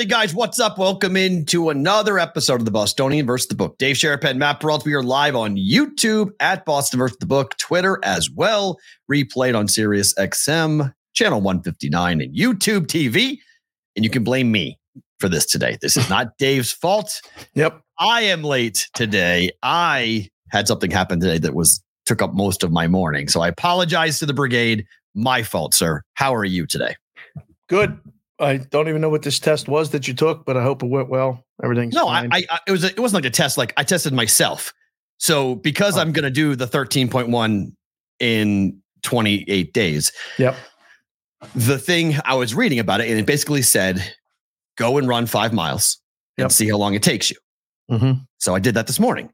Wednesday, guys. What's up? Welcome into another episode of the Bostonian versus the Book. Dave Sharapan, Matt Perrault. We are live on YouTube at Boston versus the Book, Twitter as well, replayed on Sirius XM, channel 159, and YouTube TV. And you can blame me for this today. This is not Dave's fault. Yep. I am late today. I had something happen today that was took up most of my morning. So I apologize to the brigade. My fault, sir. How are you today? Good. I don't even know what this test was that you took, but I hope it went well. Everything's No, I, fine. I, it was a, it wasn't like a test. Like I tested myself. So because Oh. I'm going to do the 13.1 in 28 days, yep. the thing I was reading about it, and it basically said, go and run five miles and Yep. see how long it takes you. hmm So I did that this morning.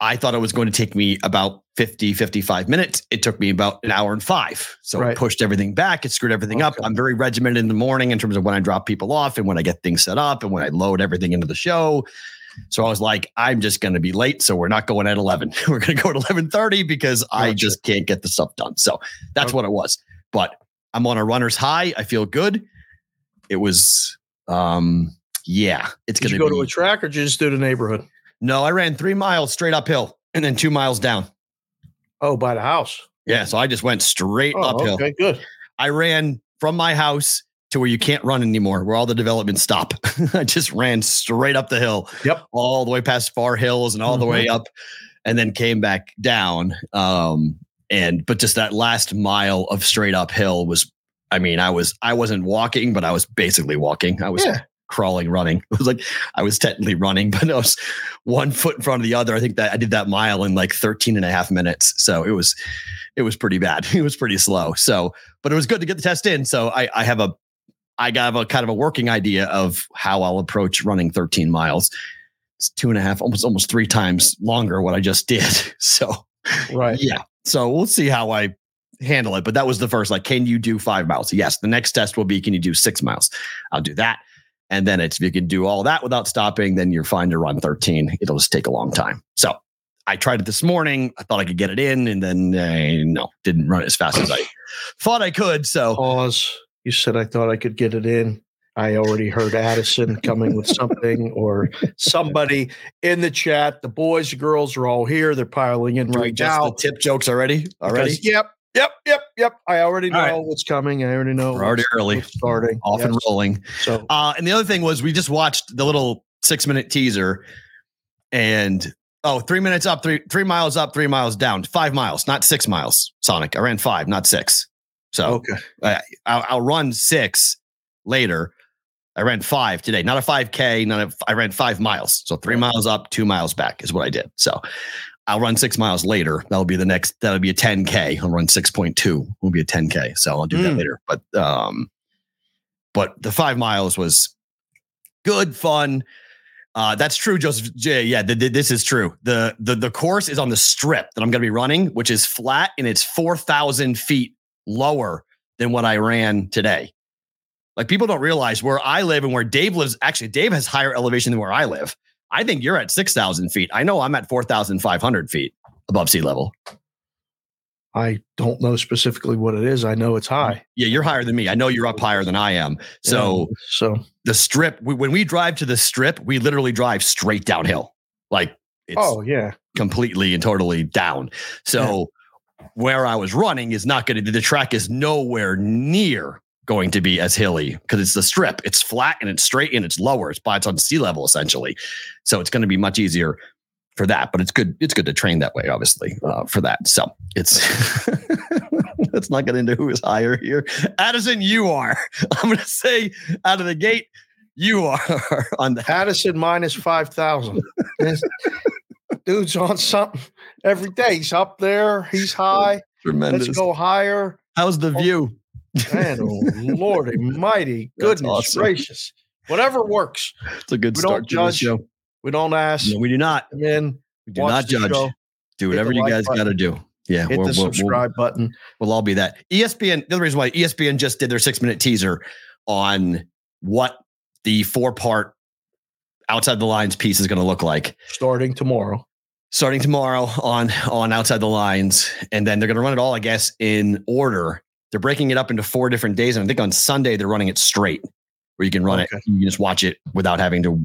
I thought it was going to take me about 50, 55 minutes. It took me about an hour and five. So Right. it pushed everything back. It screwed everything up. I'm very regimented in the morning in terms of when I drop people off and when I get things set up and when I load everything into the show. So I was like, I'm just going to be late. So we're not going at 11. We're going to go at 1130 because I just can't get the stuff done. So that's Okay. what it was. But I'm on a runner's high. I feel good. It was, um, yeah, it's going to go be. to a track or you just do the neighborhood? No, I ran three miles straight uphill and then two miles down. Oh, by the house. Yeah. So I just went straight Oh, uphill. okay, good. I ran from my house to where you can't run anymore, where all the developments stop. I just ran straight up the hill. Yep. All the way past Far Hills and all the way Mhm. up and then came back down. Um, and but just that last mile of straight uphill was I mean, I was I wasn't walking, but I was basically walking. I was Yeah. Crawling, running. It was like I was technically running, but I was one foot in front of the other. I think that I did that mile in like 13 and a half minutes. So it was it was pretty bad. It was pretty slow. So, but it was good to get the test in. So I, I have a I got a kind of a working idea of how I'll approach running 13 miles. It's two and a half, almost almost three times longer what I just did. So Right. yeah. So we'll see how I handle it. But that was the first, like, can you do five miles? Yes. The next test will be, can you do six miles? I'll do that. And then it's if you can do all that without stopping, then you're fine to run 13. It'll just take a long time. So I tried it this morning. I thought I could get it in, and then uh, no, didn't run as fast as I thought I could. So Pause. You said I thought I could get it in. I already heard Addison coming with something or somebody in the chat. The boys, the girls are all here. They're piling in right just now. the tip jokes already? Already? Because- Yep. Yep. Yep. Yep. I already know right. what's coming. I already know We're already early. starting. Off and rolling. So Uh, and the other thing was we just watched the little six minute teaser and oh, three minutes up, three three miles up, three miles down, five miles, not six miles. Sonic, I ran five, not six. So okay. I, I'll, I'll run six later. I ran five today, not a five k, not a. I ran five miles, so three miles up, two miles back is what I did. So I'll run six miles later. That'll be the next. That'll be a ten k. I'll run six point two. Will be a ten k. So I'll do that Mm. later. But um, but the five miles was good fun. Uh, that's true, Joseph J. Yeah, th- th- this is true. The, the the course is on the strip that I'm going to be running, which is flat and it's four thousand feet lower than what I ran today. Like people don't realize where I live and where Dave lives. Actually, Dave has higher elevation than where I live. I think you're at six thousand feet. I know I'm at four thousand five hundred feet above sea level. I don't know specifically what it is. I know it's high. Yeah, you're higher than me. I know you're up higher than I am. So Yeah, so the strip, we, when we drive to the strip, we literally drive straight downhill. Like it's oh yeah. completely and totally down. So where I was running is not going to, the track is nowhere near going to be as hilly because it's the strip. It's flat and it's straight and it's lower. It's by it's on sea level essentially. So it's going to be much easier for that. But it's good. It's good to train that way, obviously, uh, for that. So it's let's not get into who is higher here. Addison, you are. I'm going to say out of the gate, You are on the Addison minus 5,000. Dude's on something every day. He's up there. He's high. tremendous. Let's go higher. How's the view? Man, oh, Lord Almighty. That's Goodness awesome. gracious. Whatever works. It's a good We start don't to the judge. show. We don't ask. No, we do not. In, We do not judge. show, Do whatever you like guys got to do. Yeah, hit the we'll- we'll- subscribe button. we'll all be that. ESPN, the other reason why ESPN just did their six minute teaser on what the four part outside the lines piece is going to look like Starting tomorrow. starting tomorrow on on outside the lines and then they're going to run it all i guess in order they're breaking it up into four different days and i think on sunday they're running it straight where you can run it you can just watch it without having to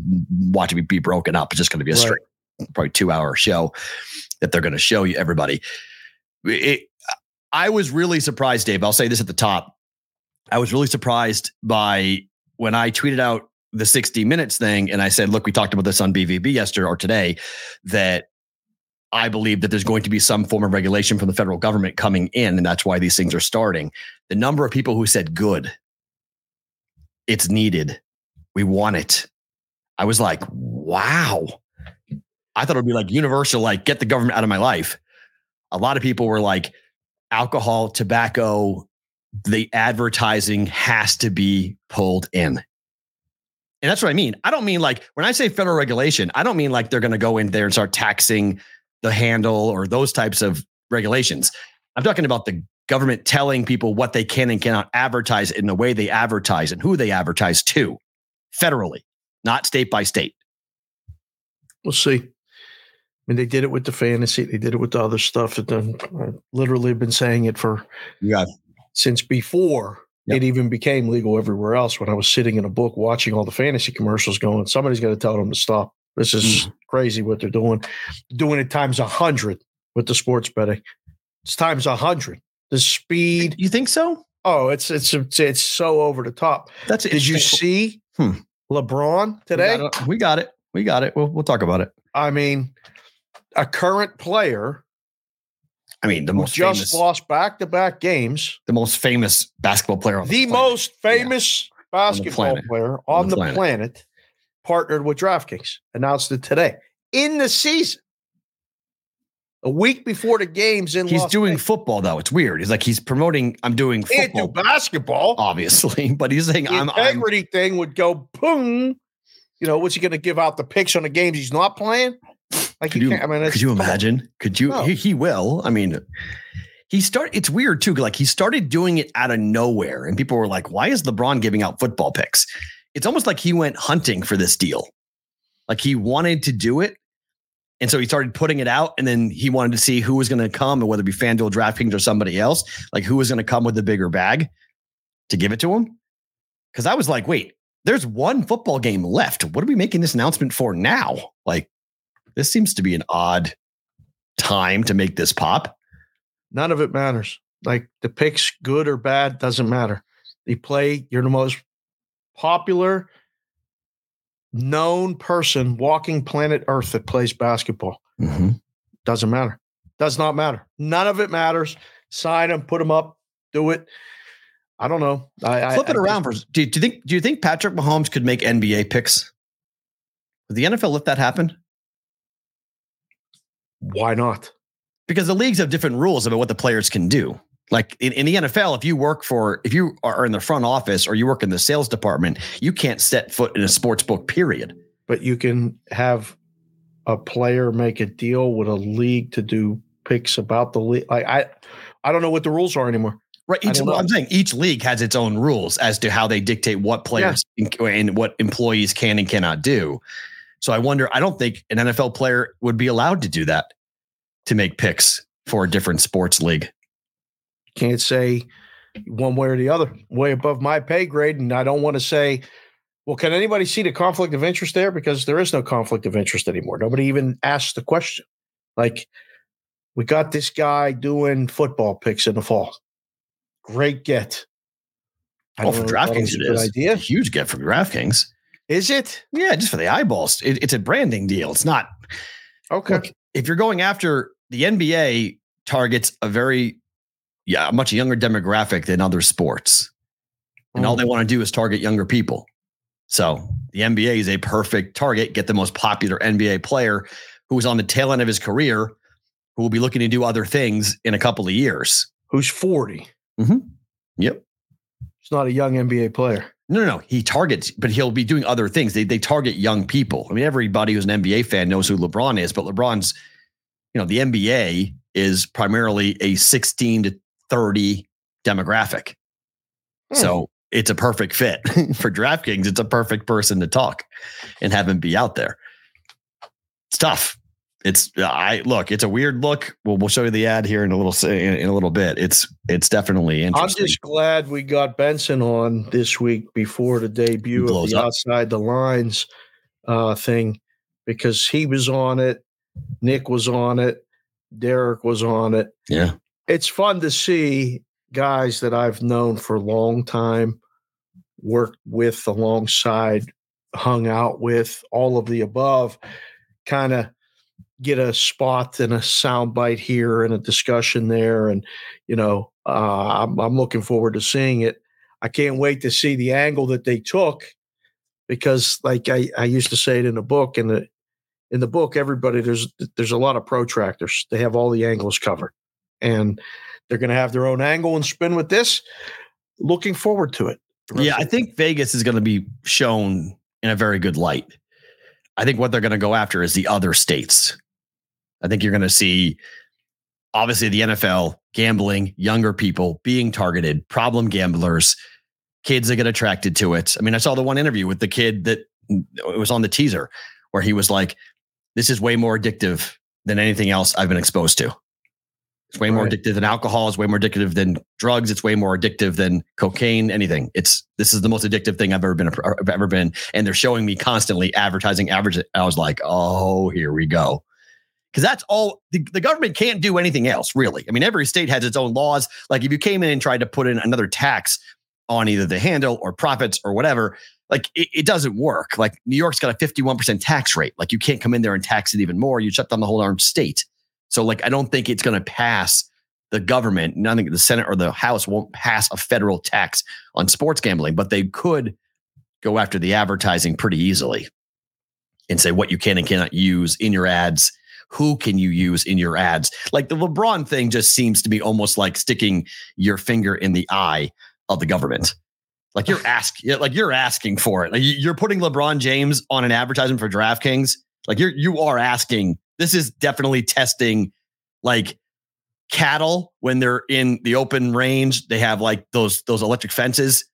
watch it be broken up. It's just going to be a Right. straight probably two hour show that they're going to show you everybody. It, i was really surprised dave i'll say this at the top. I was really surprised by when i tweeted out the 60 minutes thing and i said look we talked about this on bvb yesterday or today that I believe that there's going to be some form of regulation from the federal government coming in, and that's why these things are starting. The number of people who said, good, it's needed, we want it. I was like, wow. I thought it would be like universal, like get the government out of my life. A lot of people were like, alcohol, tobacco, the advertising has to be pulled in. And that's what I mean. I don't mean like when I say federal regulation, I don't mean like they're going to go in there and start taxing the handle or those types of regulations. I'm talking about the government telling people what they can and cannot advertise in the way they advertise and who they advertise to federally, not state by state. We'll see. I mean, they did it with the fantasy. They did it with the other stuff. That done, I literally have been saying it for Yeah. since before Yep. it even became legal everywhere else. When I was sitting in a book watching all the fantasy commercials, going, somebody's got to tell them to stop. This is Mm. crazy what they're doing. Doing it times a hundred with the sports betting. It's times a hundred. The speed. You think so? Oh, it's it's it's, it's so over the top. That's Did you see Hmm. LeBron today? We got it. We got it. We got it. We'll, we'll talk about it. I mean, a current player I mean, the most just famous, lost back to back games, the most famous basketball player on the planet. most famous basketball planet. player on, the the, planet. planet. Partnered with DraftKings, announced it today in the season. A week before the games in He's Las doing Vegas. football though. It's weird. He's like he's promoting. I'm doing Can't do football, basketball. obviously, but he's saying the I'm, I'm integrity thing would go boom. You know, what's he going to give out the picks on the games he's not playing? Like Could you, you- can't. I mean, Could you imagine? Could you? No. He, he will. I mean, he start. It's weird too. Like he started doing it out of nowhere, and people were like, "Why is LeBron giving out football picks?" It's almost like he went hunting for this deal. Like he wanted to do it, and so he started putting it out, and then he wanted to see who was going to come, and whether it be FanDuel, DraftKings, or somebody else, like who was going to come with the bigger bag to give it to him. Because I was like, wait, there's one football game left. What are we making this announcement for now? Like, this seems to be an odd time to make this pop. None of it matters. Like the picks, good or bad, doesn't matter. You play, you're the most popular, known person walking planet Earth that plays basketball. Mm-hmm. Doesn't matter. Does not matter. None of it matters. Sign them, put them up, do it. I don't know. I, Flip I, it I around for. Do, do you think? Do you think Patrick Mahomes could make NBA picks? Would the NFL let that happen? Why not? Because the leagues have different rules about what the players can do. Like in, in the NFL, if you work for, if you are in the front office or you work in the sales department, you can't set foot in a sports book. Period. But you can have a player make a deal with a league to do picks about the league. Like I, I don't know what the rules are anymore. Right. Each. I'm saying each league has its own rules as to how they dictate what players and what employees can and cannot do. So I wonder, I don't think an NFL player would be allowed to do that to make picks for a different sports league. Can't say one way or the other, way above my pay grade. And I don't want to say, well, can anybody see the conflict of interest there? Because there is no conflict of interest anymore. Nobody even asks the question. Like, we got this guy doing football picks in the fall. Great get. I Well, for know oh, if that DraftKings, a good idea. a huge get from DraftKings. Is it? Yeah, just for the eyeballs. It, it's a branding deal. It's not. Okay. Look, if you're going after the NBA, targets a very, yeah, a much younger demographic than other sports, and all Mm. they want to do is target younger people. So the NBA is a perfect target. Get the most popular NBA player who is on the tail end of his career, who will be looking to do other things in a couple of years. Who's 40? Mm-hmm. Yep. He's not a young NBA player. No, no, no. He targets, but he'll be doing other things. They they target young people. I mean, everybody who's an NBA fan knows who LeBron is, but LeBron's, you know, the NBA is primarily a 16 to 30 demographic. Hmm. So it's a perfect fit for DraftKings. It's a perfect person to talk and have him be out there. It's tough. It's I look. It's a weird look. We'll we'll show you the ad here in a little in, in a little bit. It's it's definitely interesting. I'm just glad we got Benson on this week before the debut of the up. outside the lines uh, thing because he was on it. Nick was on it. Derek was on it. Yeah, it's fun to see guys that I've known for a long time, worked with, alongside, hung out with, all of the above, kind of get a spot and a soundbite here and a discussion there. And, you know, uh, I'm, I'm looking forward to seeing it. I can't wait to see the angle that they took because like I, I used to say it in the book in the in the book everybody there's there's a lot of protractors they have all the angles covered and they're going to have their own angle and spin with this looking forward to it yeah i think vegas is going to be shown in a very good light i think what they're going to go after is the other states I think you're going to see obviously the NFL gambling, younger people being targeted, problem gamblers, kids that get attracted to it. I mean, I saw the one interview with the kid that mm, it was on the teaser where he was like, This is way more addictive than anything else I've been exposed to. It's way more right. addictive than alcohol. It's way more addictive than drugs. It's way more addictive than cocaine. Anything. It's this is the most addictive thing I've ever been. I've ever been. And they're showing me constantly advertising. Average. I was like, oh, here we go because that's all the, the, government can't do anything else, really. I mean, every state has its own laws. Like if you came in and tried to put in another tax on either the handle or profits or whatever, like it, it doesn't work. Like New York's got a 51% tax rate. Like you can't come in there and tax it even more. You shut down the whole darn state. So, like, I don't think it's going to pass the government. Nothing, the Senate or the House won't pass a federal tax on sports gambling, but they could go after the advertising pretty easily and say what you can and cannot use in your ads who can you use in your ads? Like the LeBron thing just seems to be almost like sticking your finger in the eye of the government. Like you're asking, like you're asking for it. Like you're putting LeBron James on an advertisement for DraftKings. Like you're you are asking. This is definitely testing, like cattle when they're in the open range. They have like those those electric fences,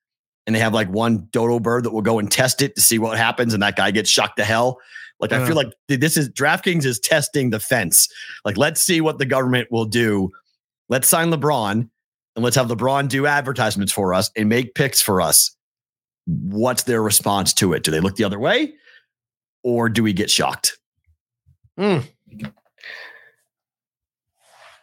and they have like one dodo bird that will go and test it to see what happens, and that guy gets shocked to hell. Like I feel uh-huh. like this is DraftKings is testing the fence. Like let's see what the government will do. Let's sign LeBron and let's have LeBron do advertisements for us and make picks for us. What's their response to it? Do they look the other way, or do we get shocked? Mm.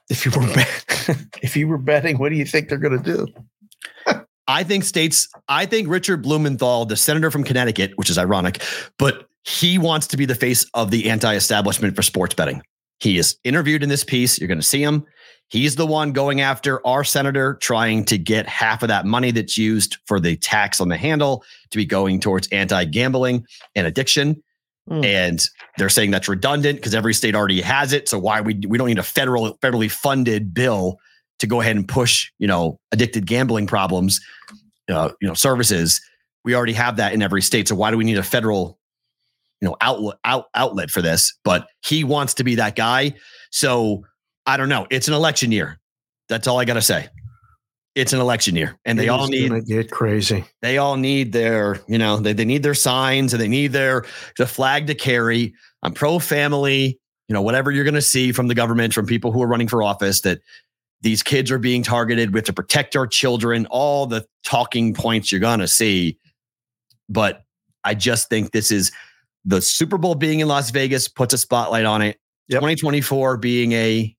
If you were if you were betting, what do you think they're going to do? I think states. I think Richard Blumenthal, the senator from Connecticut, which is ironic, but he wants to be the face of the anti-establishment for sports betting. He is interviewed in this piece. You're going to see him. He's the one going after our senator, trying to get half of that money that's used for the tax on the handle to be going towards anti-gambling and addiction. Mm. And they're saying that's redundant because every state already has it. So why we we don't need a federal federally funded bill to go ahead and push you know addicted gambling problems, uh, you know services. We already have that in every state. So why do we need a federal you know outlet out, outlet for this but he wants to be that guy so i don't know it's an election year that's all i got to say it's an election year and they all need get crazy. they all need their you know they, they need their signs and they need their the flag to carry. I'm pro family you know whatever you're going to see from the government from people who are running for office that these kids are being targeted. We have to protect our children all the talking points you're going to see. But i just think this is the Super Bowl being in Las Vegas puts a spotlight on it. Yep. 2024 being a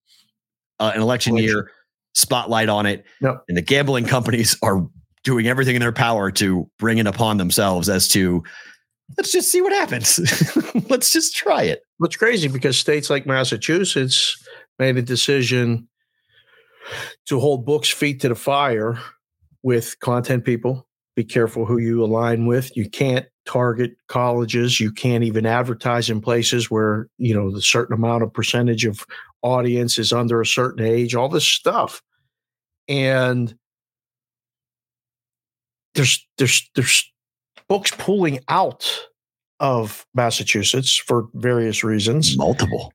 uh, an election, election, year, spotlight on it. Yep. And the gambling companies are doing everything in their power to bring it upon themselves as to let's just see what happens. let's just try it. What's crazy because states like Massachusetts made a decision to hold books feet to the fire with content people. Be careful who you align with. You can't target colleges. You can't even advertise in places where, you know, the certain amount of percentage of audience is under a certain age, all this stuff. And there's there's there's books pulling out of Massachusetts for various reasons. Multiple.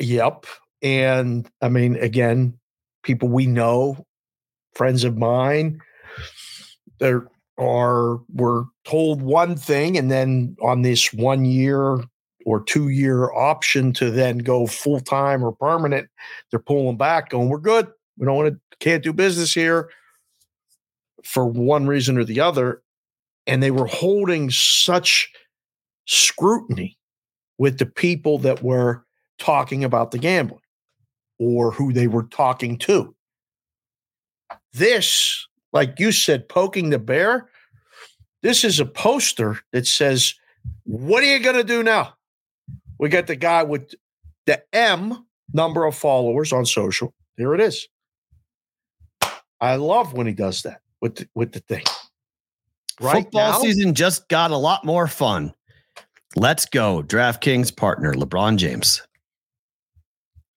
Yep. And I mean, again, people we know, friends of mine, there are were told one thing, and then on this one year or two year option to then go full time or permanent, they're pulling back, going, "We're good. We don't want to, can't do business here." For one reason or the other, and they were holding such scrutiny with the people that were talking about the gambling or who they were talking to. This, like you said, poking the bear, this is a poster that says, What are you going to do now? We got the guy with the M number of followers on social. Here it is. I love when he does that with the, with the thing. Right Football now, season just got a lot more fun. Let's go. DraftKings partner LeBron James.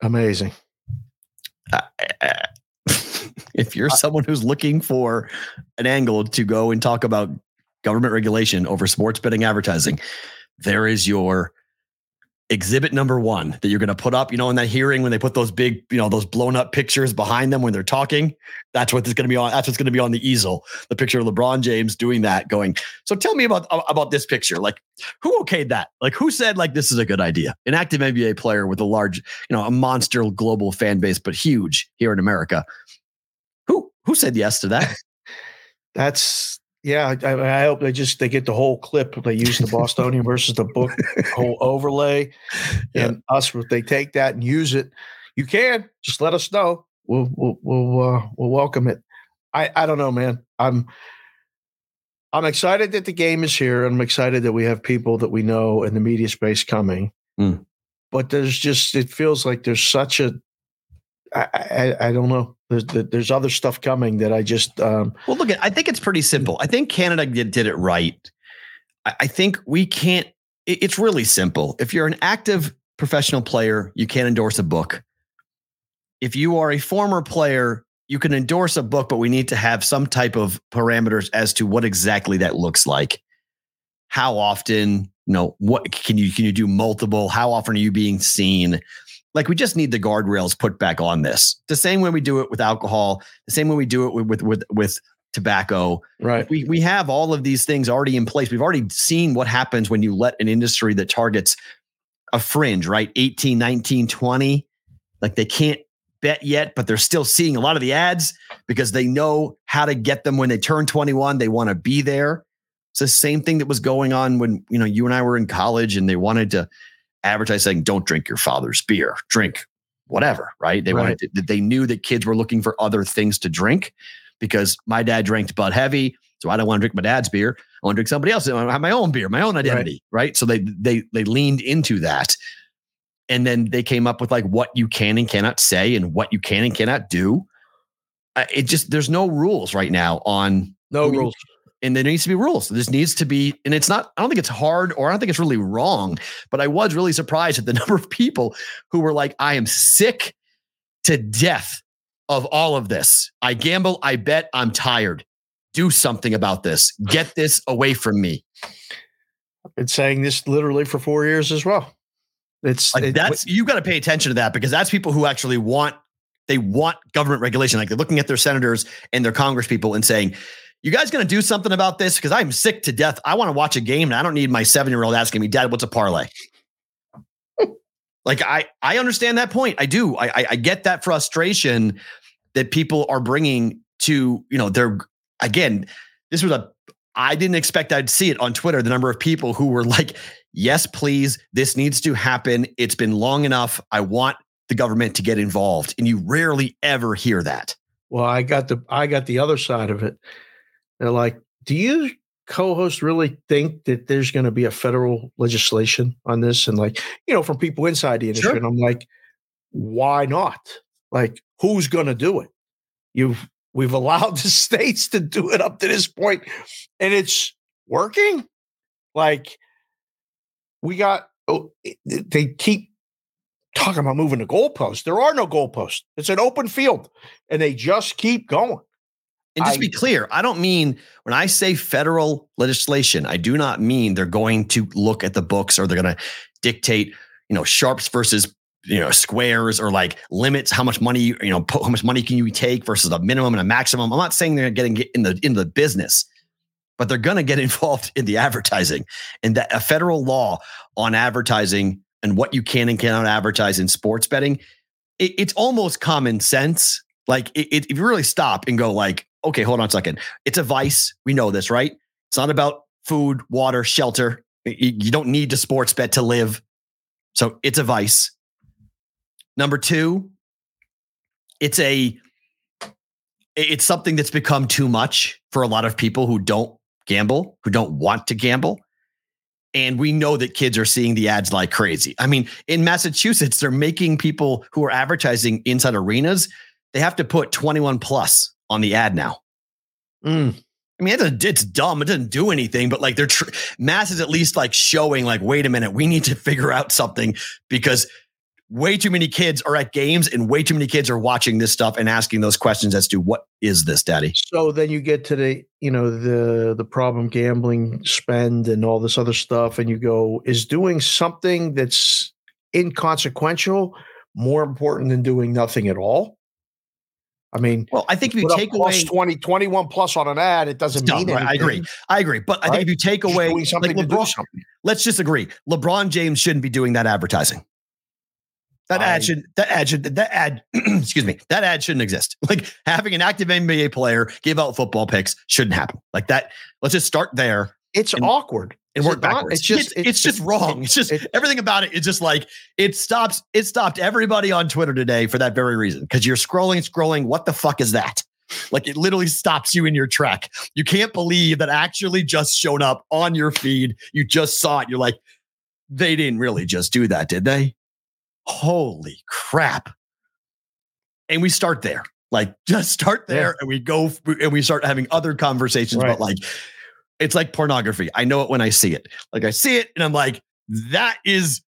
Amazing. Uh, if you're someone who's looking for an angle to go and talk about government regulation over sports betting advertising, there is your exhibit number one that you're going to put up, you know, in that hearing when they put those big, you know, those blown up pictures behind them when they're talking. That's what is going to be on. That's what's going to be on the easel. The picture of LeBron James doing that, going. So tell me about about this picture. Like, who okayed that? Like, who said like this is a good idea? An active NBA player with a large, you know, a monster global fan base, but huge here in America. Who who said yes to that? That's yeah, I, I, hope they just they get the whole clip. They use the Bostonian versus the book whole overlay, yeah. and us if they take that and use it, you can just let us know. We'll we'll we'll, uh, we'll welcome it. I I don't know, man. I'm I'm excited that the game is here. I'm excited that we have people that we know in the media space coming. Mm. But there's just it feels like there's such a I, I, I don't know. There's there's other stuff coming that I just um, well look. I think it's pretty simple. I think Canada did, did it right. I, I think we can't. It, it's really simple. If you're an active professional player, you can't endorse a book. If you are a former player, you can endorse a book, but we need to have some type of parameters as to what exactly that looks like. How often? You know, what can you can you do multiple? How often are you being seen? Like we just need the guardrails put back on this. The same way we do it with alcohol, the same way we do it with with with, with tobacco. Right. We we have all of these things already in place. We've already seen what happens when you let an industry that targets a fringe, right? 18, 19, 20. Like they can't bet yet, but they're still seeing a lot of the ads because they know how to get them when they turn 21. They want to be there. It's the same thing that was going on when, you know, you and I were in college and they wanted to advertise saying, don't drink your father's beer, drink whatever, right? They right. wanted to, they knew that kids were looking for other things to drink because my dad drank Bud Heavy. So I don't want to drink my dad's beer. I want to drink somebody else. I want to have my own beer, my own identity, right? right? So they they they leaned into that. And then they came up with like what you can and cannot say and what you can and cannot do. It just there's no rules right now on no rules and there needs to be rules. This needs to be, and it's not, I don't think it's hard or I don't think it's really wrong, but I was really surprised at the number of people who were like, I am sick to death of all of this. I gamble, I bet, I'm tired. Do something about this. Get this away from me. I've been saying this literally for four years as well. It's like it, that's you got to pay attention to that because that's people who actually want they want government regulation. Like they're looking at their senators and their congresspeople and saying, you guys going to do something about this? Because I'm sick to death. I want to watch a game and I don't need my seven year old asking me, Dad, what's a parlay? like I, I understand that point. I do. I, I, I get that frustration that people are bringing to, you know, they're again, this was a, I didn't expect I'd see it on Twitter. The number of people who were like, yes, please, this needs to happen. It's been long enough. I want the government to get involved. And you rarely ever hear that. Well, I got the I got the other side of it. They're like, do you co-hosts really think that there's going to be a federal legislation on this? And like, you know, from people inside the industry, sure. and I'm like, why not? Like, who's going to do it? You've we've allowed the states to do it up to this point, and it's working. Like we got, oh, they keep talking about moving the goalposts. There are no goalposts. It's an open field, and they just keep going. And just I- be clear, I don't mean when I say federal legislation, I do not mean they're going to look at the books or they're going to dictate, you know, sharps versus you know squares or like limits how much money you know how much money can you take versus a minimum and a maximum. I'm not saying they're getting get in the into the business, but they're going to get involved in the advertising and that a federal law on advertising and what you can and cannot advertise in sports betting. It, it's almost common sense. Like it, it, if you really stop and go like, okay, hold on a second. It's a vice. We know this, right? It's not about food, water, shelter. You, don't need to sports bet to live. So it's a vice. Number two, it's a it's something that's become too much for a lot of people who don't gamble, who don't want to gamble. And we know that kids are seeing the ads like crazy. I mean, in Massachusetts, they're making people who are advertising inside arenas, they have to put 21 plus on the ad now. Mm. I mean, it's, it's dumb. It doesn't do anything, but like they're tr- mass is at least like showing, like, wait a minute, we need to figure out something because way too many kids are at games and way too many kids are watching this stuff and asking those questions as to what is this, daddy? So then you get to the, you know, the the problem gambling spend and all this other stuff, and you go, is doing something that's inconsequential more important than doing nothing at all? I mean, Well, I think if you take plus away, 20, 21 plus on an ad, it doesn't mean right? anything. I agree. I agree. But I think if you take away, something like LeBron, something. let's just agree. LeBron James shouldn't be doing that advertising. That I- ad should that ad should that ad excuse me that ad shouldn't exist. Like having an active NBA player give out football picks shouldn't happen. Like that. Let's just start there It's and- awkward. And Is work not? backwards. It's just, it's, it's just wrong. It's just it- everything about it. it is just like it stops. It stopped everybody on Twitter today for that very reason because you're scrolling, scrolling. What the fuck is that? Like it literally stops you in your track. You can't believe that actually just showed up on your feed. You just saw it. You're like, they didn't really just do that, did they? Holy crap. And we start there. Like just start there Yeah. and we go and we start having other conversations Right. about like it's like pornography. I know it when I see it. Like I see it and I'm like, that is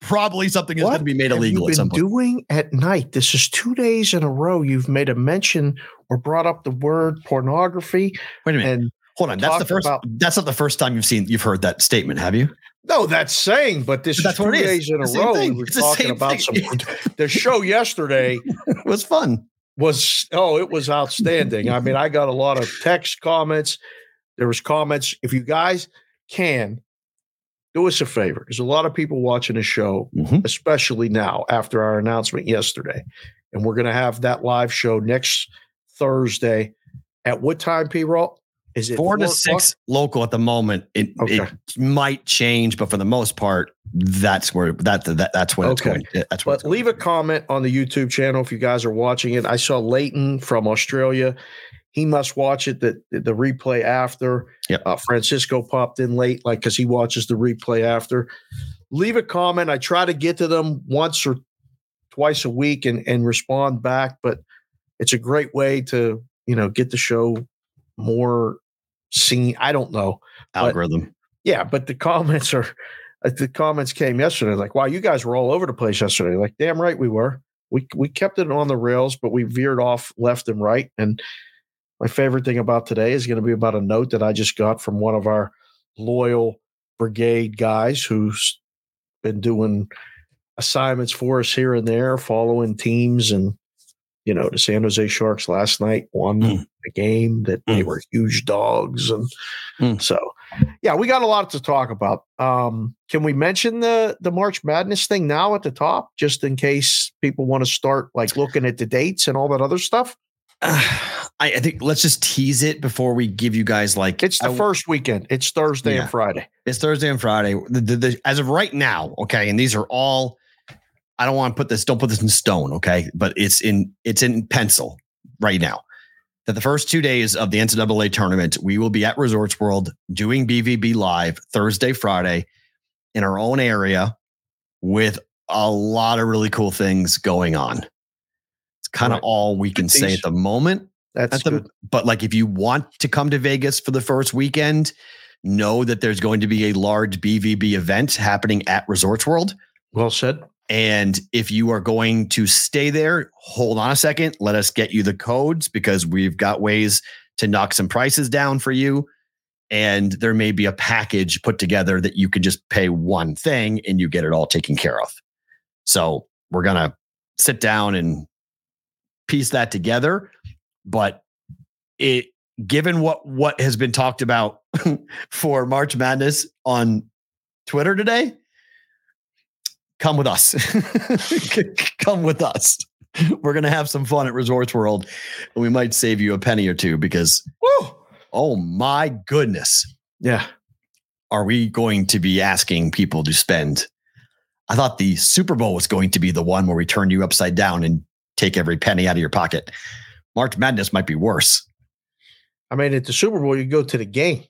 probably something that's What going to be made have illegal you at been some point. doing at night? This is two days in a row. You've made a mention or brought up the word pornography, Wait a minute. and Hold on. That's the first about- that's not the first time you've seen you've heard that statement, have you? no, that's saying. But this But is two what it is. days in a row. We thing. were talking about thing. some. The show yesterday was fun. was oh, it was outstanding. I mean, I got a lot of text comments. There was comments. If you guys can do us a favor, there's a lot of people watching the show, Mhm. especially now after our announcement yesterday, and we're going to have that live show next Thursday at what time, P. Roll? Is it Four to o'clock? six local at the moment. It, Okay. it might change, but for the most part, that's where that, that that's it's Okay. going. That's what But leave a comment on the YouTube channel if you guys are watching it. I saw Leighton from Australia. He must watch it. The the replay after. Yep. Uh, Francisco popped in late, like because he watches the replay after. Leave a comment. I try to get to them once or twice a week and and respond back. But it's a great way to you know get the show more seen. I don't know. algorithm. Yeah, but the comments are uh, the comments came yesterday. Like, wow, you guys were all over the place yesterday. Like, damn right we were. We we kept it on the rails, but we veered off left and right. And my favorite thing about today is going to be about a note that I just got from one of our loyal brigade guys who's been doing assignments for us here and there, following teams and you know, the San Jose Sharks last night won Mm. a game that they Mm. were huge dogs and Mm. so yeah, we got a lot to talk about. Um, can we mention the the March Madness thing now at the top, just in case people want to start like looking at the dates and all that other stuff? I, I think let's just tease it before we give you guys like It's the I- first weekend. It's Thursday Yeah. and Friday. It's Thursday and Friday. The, the, the, as of right now, okay, and these are all. I don't want to put this. Don't put this in stone, okay? But it's in it's in pencil right now. That the first two days of the NCAA tournament, we will be at Resorts World doing BVB live Thursday, Friday, in our own area, with a lot of really cool things going on. It's kind of Right. all we can say at the moment That's at the, but like if you want to come to Vegas for the first weekend, know that there's going to be a large BVB event happening at Resorts World. Well said. And if you are going to stay there, hold on a second. Let us get you the codes because we've got ways to knock some prices down for you. And there may be a package put together that you can just pay one thing and you get it all taken care of. So we're going to sit down and piece that together. But it, given what what has been talked about for March Madness on Twitter today, come with us. come with us. We're going to have some fun at Resorts World and we might save you a penny or two because, woo, oh my goodness. Yeah. Are we going to be asking people to spend? I thought the Super Bowl was going to be the one where we turn you upside down and take every penny out of your pocket. March Madness might be worse. I mean, at the Super Bowl, you go to the game,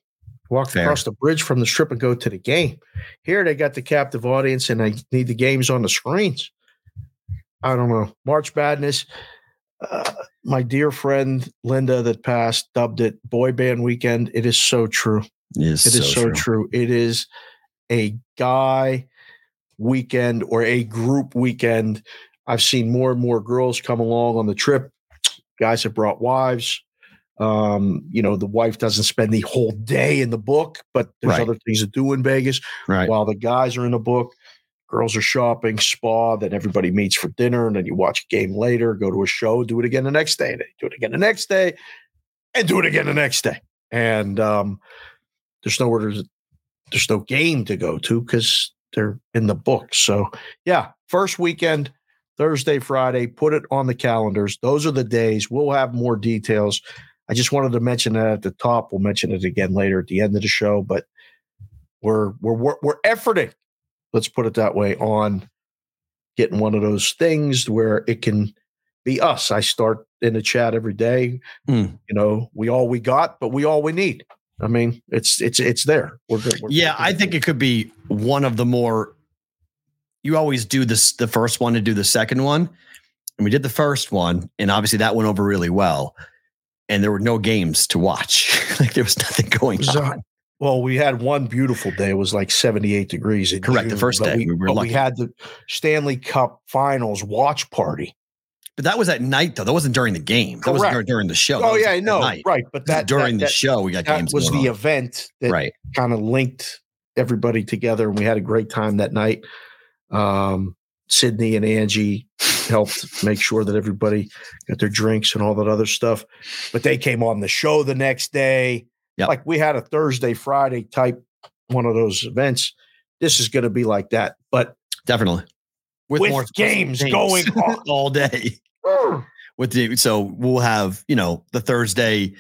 walk Fair. across the bridge from the strip and go to the game. Here, they got the captive audience and they need the games on the screens. I don't know. March Madness. Uh, my dear friend Linda that passed dubbed it boy band weekend. It is so true. It is, It is so, true. It is a guy weekend or a group weekend. I've seen more and more girls come along on the trip. Guys have brought wives. Um, you know, the wife doesn't spend the whole day in the book, but there's Right. other things to do in Vegas Right. while the guys are in the book. Girls are shopping, spa, then everybody meets for dinner, and then you watch a game later, go to a show, do it again the next day, then do it again the next day, and do it again the next day. And um, there's nowhere to, there's no game to go to because they're in the book. So yeah, first weekend, Thursday, Friday, put it on the calendars. Those are the days. We'll have more details. I just wanted to mention that at the top. We'll mention it again later at the end of the show, but we're we're we're, we're efforting. Let's put it that way on getting one of those things where it can be us. I start in the chat every day. Hmm. You know, we all we got, but we all we need. I mean, it's it's it's there. We're good. We're Yeah, I think it could be one of the more. You always do this the first one to do the second one, and we did the first one, and obviously that went over really well. And there were no games to watch; like there was nothing going was, uh, on. Well, we had one beautiful day. It was like 78 degrees. Correct, the first day. We, We were but we had the Stanley Cup Finals watch party. But that was at night, though. That wasn't during the game. That was Correct. during, during the show. That Oh yeah, I know. night. Right, but that during that, the show, we got that, games. was the on. event that right. kind of linked everybody together, and we had a great time that night. Um, Sydney and Angie helped make sure that everybody got their drinks and all that other stuff. But they came on the show the next day. Yep. Like we had a Thursday, Friday type one of those events. This is going to be like that, but Definitely. With games going on. all day. with the so we'll have you know the Thursday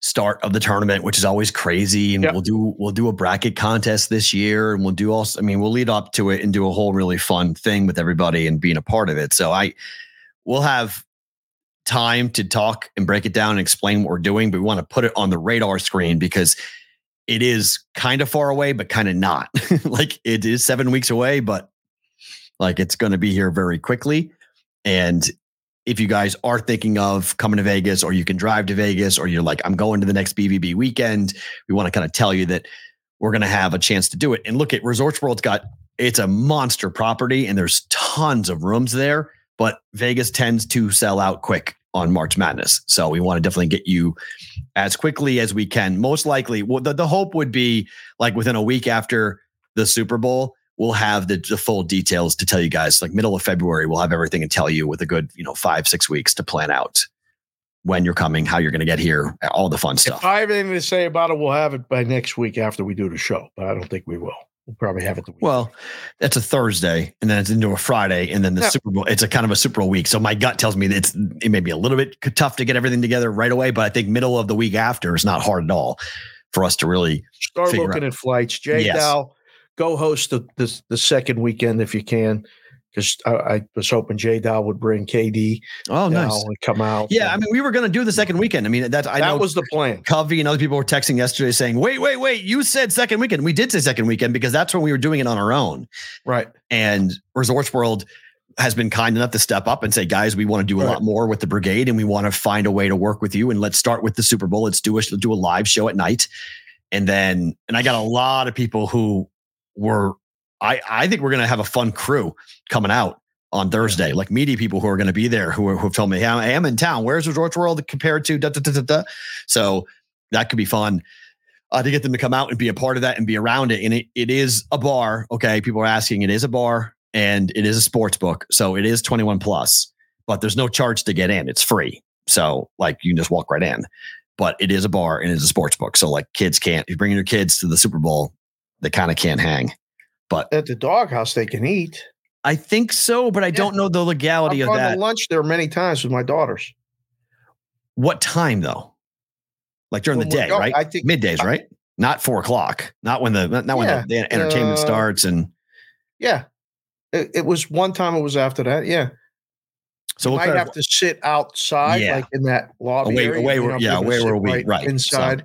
start of the tournament, which is always crazy, and Yep. we'll do we'll do a bracket contest this year, and we'll do also. I mean, we'll lead up to it and do a whole really fun thing with everybody and being a part of it. So I we'll have time to talk and break it down and explain what we're doing, but we want to put it on the radar screen because it is kind of far away, but kind of not. like it is seven weeks away, but like it's going to be here very quickly. And if you guys are thinking of coming to Vegas or you can drive to Vegas or you're like, I'm going to the next BVB weekend, we want to kind of tell you that we're going to have a chance to do it. And look at Resorts World's got it's a monster property and there's tons of rooms there, but Vegas tends to sell out quick on March Madness. So we want to definitely get you as quickly as we can. Most likely, well, the, the hope would be like within a week after the Super Bowl, we'll have the, the full details to tell you guys. Like middle of February, we'll have everything and tell you with a good, you know, five, six weeks to plan out when you're coming, how you're going to get here, all the fun stuff. If I have anything to say about it, we'll have it by next week after we do the show. But I don't think we will. We'll probably have it the week. Well, that's a Thursday, and then it's into a Friday, and then the Yeah. Super Bowl. It's a kind of a Super Bowl week, so my gut tells me that it's it may be a little bit tough to get everything together right away, but I think middle of the week after is not hard at all for us to really. start looking at flights. Jay Yes. Dow, go host the, the the second weekend if you can, because I, I was hoping Jay Dow would bring KD Oh, nice. and come out. Yeah, I mean, we were going to do the second weekend. I mean, that's I that know was the plan. Covey and other people were texting yesterday saying, "Wait, wait, wait! You said second weekend. We did say second weekend because that's when we were doing it on our own." Right. And Resorts World has been kind enough to step up and say, guys, we want to do a Right. lot more with the brigade and we want to find a way to work with you. And let's start with the Super Bowl. Let's do a, do a live show at night And then, and I got a lot of people who were, I, I think we're going to have a fun crew coming out on Thursday, like media people who are going to be there who, who have told me, hey, I am in town. Where's Resorts World compared to da, da, da, da, da. So that could be fun uh, to get them to come out and be a part of that and be around it. And it, it is a bar. Okay. People are asking, it is a bar and it is a sports book. So it is 21 plus, but there's no charge to get in. It's free. So like you can just walk right in, but it is a bar and it's a sports book. So like kids can't, if you're bringing your kids to the Super Bowl, they kind of can't hang. But At the doghouse, they can eat. I think so, but I don't know the legality I've of that. to lunch there many times with my daughters. What time though? Like during When the day, right? I think Middays, I- right? Not four o'clock. Not when the not not when the, the entertainment uh, starts. And Yeah. It, it was one time it was after that. Yeah. so we'll might have to sit outside, Yeah. like in that lobby. Away- area, away you where- know, yeah, away where we- right, so- inside.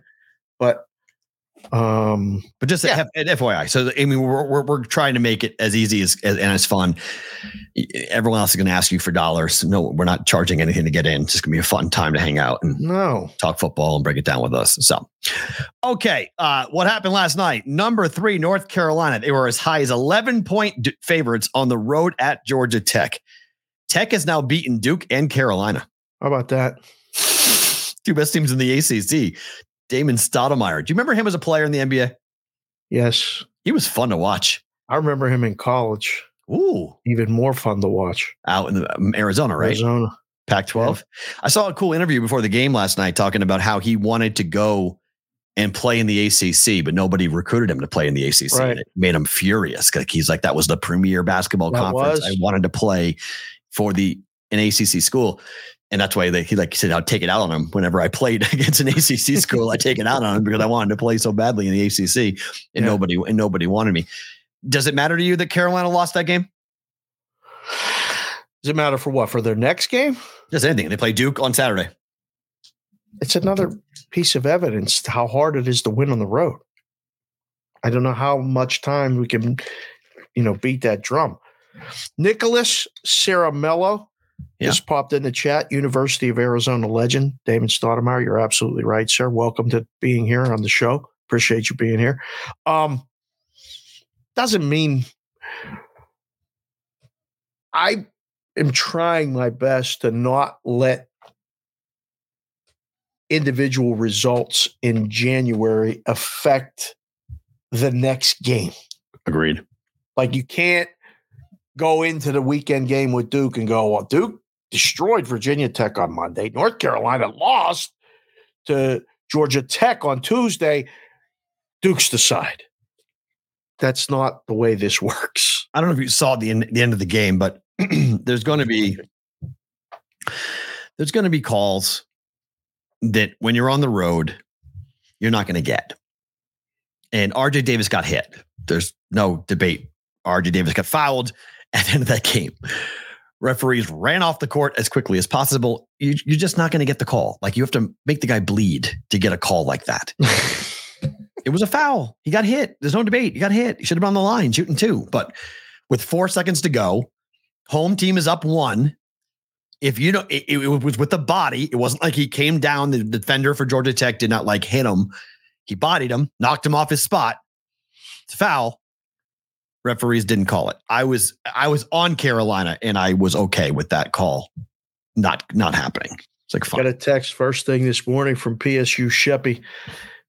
But um But just Yeah. F- FYI, so I mean, we're, we're we're trying to make it as easy as, as and as fun. Everyone else is going to ask you for dollars. No, we're not charging anything to get in. It's just going to be a fun time to hang out and no. talk football and break it down with us. So, okay, uh, what happened last night? Number three, North Carolina. They were as high as eleven point d- favorites on the road at Georgia Tech. Tech has now beaten Duke and Carolina, How about that? two best teams in the ACC. Damon Stoudamire. Do you remember him as a player in the NBA? Yes. He was fun to watch. I remember him in college. Ooh, Even more fun to watch. out in the, um, Arizona, right? Arizona. Pac 12. I saw a cool interview before the game last night talking about how he wanted to go and play in the ACC, but nobody recruited him to play in the ACC. Right. And it made him furious. Like he's like, that was the premier basketball That conference. was. I wanted to play for the an ACC school. And that's why they, he like said, I'd take it out on him whenever I played against an ACC school. I take it out on him because I wanted to play so badly in the ACC, and Yeah. nobody and nobody wanted me. Does it matter to you that Carolina lost that game? Does it matter for what? For their next game? Just anything. They play Duke on Saturday. It's another piece of evidence how hard it is to win on the road. I don't know how much time we can, you know, beat that drum. Nicholas Ceramello Yeah. just popped in the chat. University of Arizona legend, Damon Stoudamire. You're absolutely right, sir. Welcome to being here on the show. Appreciate you being here. Um, doesn't mean I am trying my best to not let individual results in January affect the next game. Agreed. Like you can't go into the weekend game with Duke and go, well, Duke destroyed Virginia Tech on Monday. North Carolina lost to Georgia Tech on Tuesday. Duke's the side. That's not the way this works. I don't know if you saw the end, the end of the game, but there's going to be there's going to be calls that when you're on the road, you're not going to get. And RJ Davis got hit. There's no debate. RJ Davis got fouled at the end of that game. Referees ran off the court as quickly as possible. You, you're just not going to get the call. Like you have to make the guy bleed to get a call like that. it was a foul. He got hit. There's no debate. He got hit. He should have been on the line shooting two. But with four seconds to go, home team is up one. If you know, it, it was with the body. It wasn't like he came down. The defender for Georgia Tech did not like hit him. He bodied him, knocked him off his spot. It's a foul. Referees didn't call it. I was I was on Carolina and I was okay with that call not not happening. It's like fine. Got a text first thing this morning from PSU Sheppy.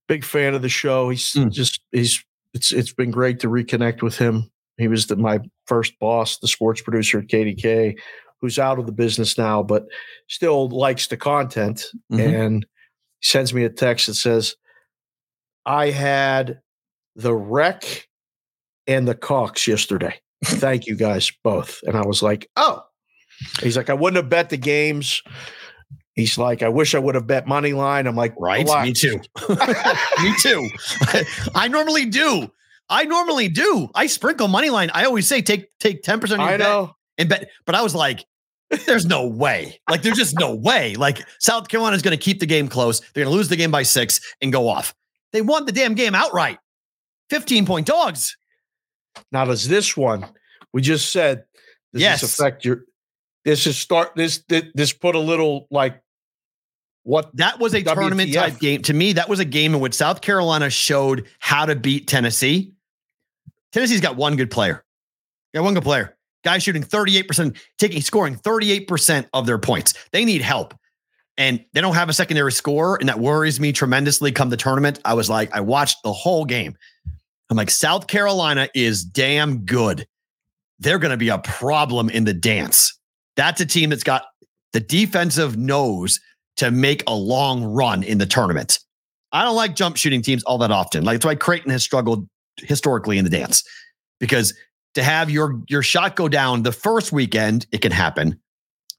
Big fan of the show. He's Mm. just he's it's it's been great to reconnect with him. He was the, my first boss, the sports producer at KDK, who's out of the business now, but still likes the content. Mhm. And sends me a text that says, "I had the wreck and the Cox yesterday. Thank you guys both." And I was like, "Oh." He's like, "I wouldn't have bet the games." He's like, I wish I would have bet money line. I'm like, Right? Me too. Me too. I normally do. I normally do. I sprinkle money line. I always say take take 10% of your I bet know. and bet. But I was like, there's no way. Like, there's just no way. Like, South Carolina's going to keep the game close. They're going to lose the game by six and go off. They won the damn game outright. 15 point dogs. Now does this one? We just said. Does Yes. this affect your? This is start. This this, put a little like what That was a WTF. tournament type game. To me, that was a game in which South Carolina showed how to beat Tennessee. Tennessee's got one good player. Got one good player. Guy shooting 38%, taking scoring 38% of their points. They need help. And they don't have a secondary score, and that worries me tremendously come the tournament. I was like, I watched the whole game. I'm like, South Carolina is damn good. They're going to be a problem in the dance. That's a team that's got the defensive nose to make a long run in the tournament. I don't like jump shooting teams all that often. Like that's why Creighton has struggled historically in the dance because to have your your shot go down the first weekend, it can happen.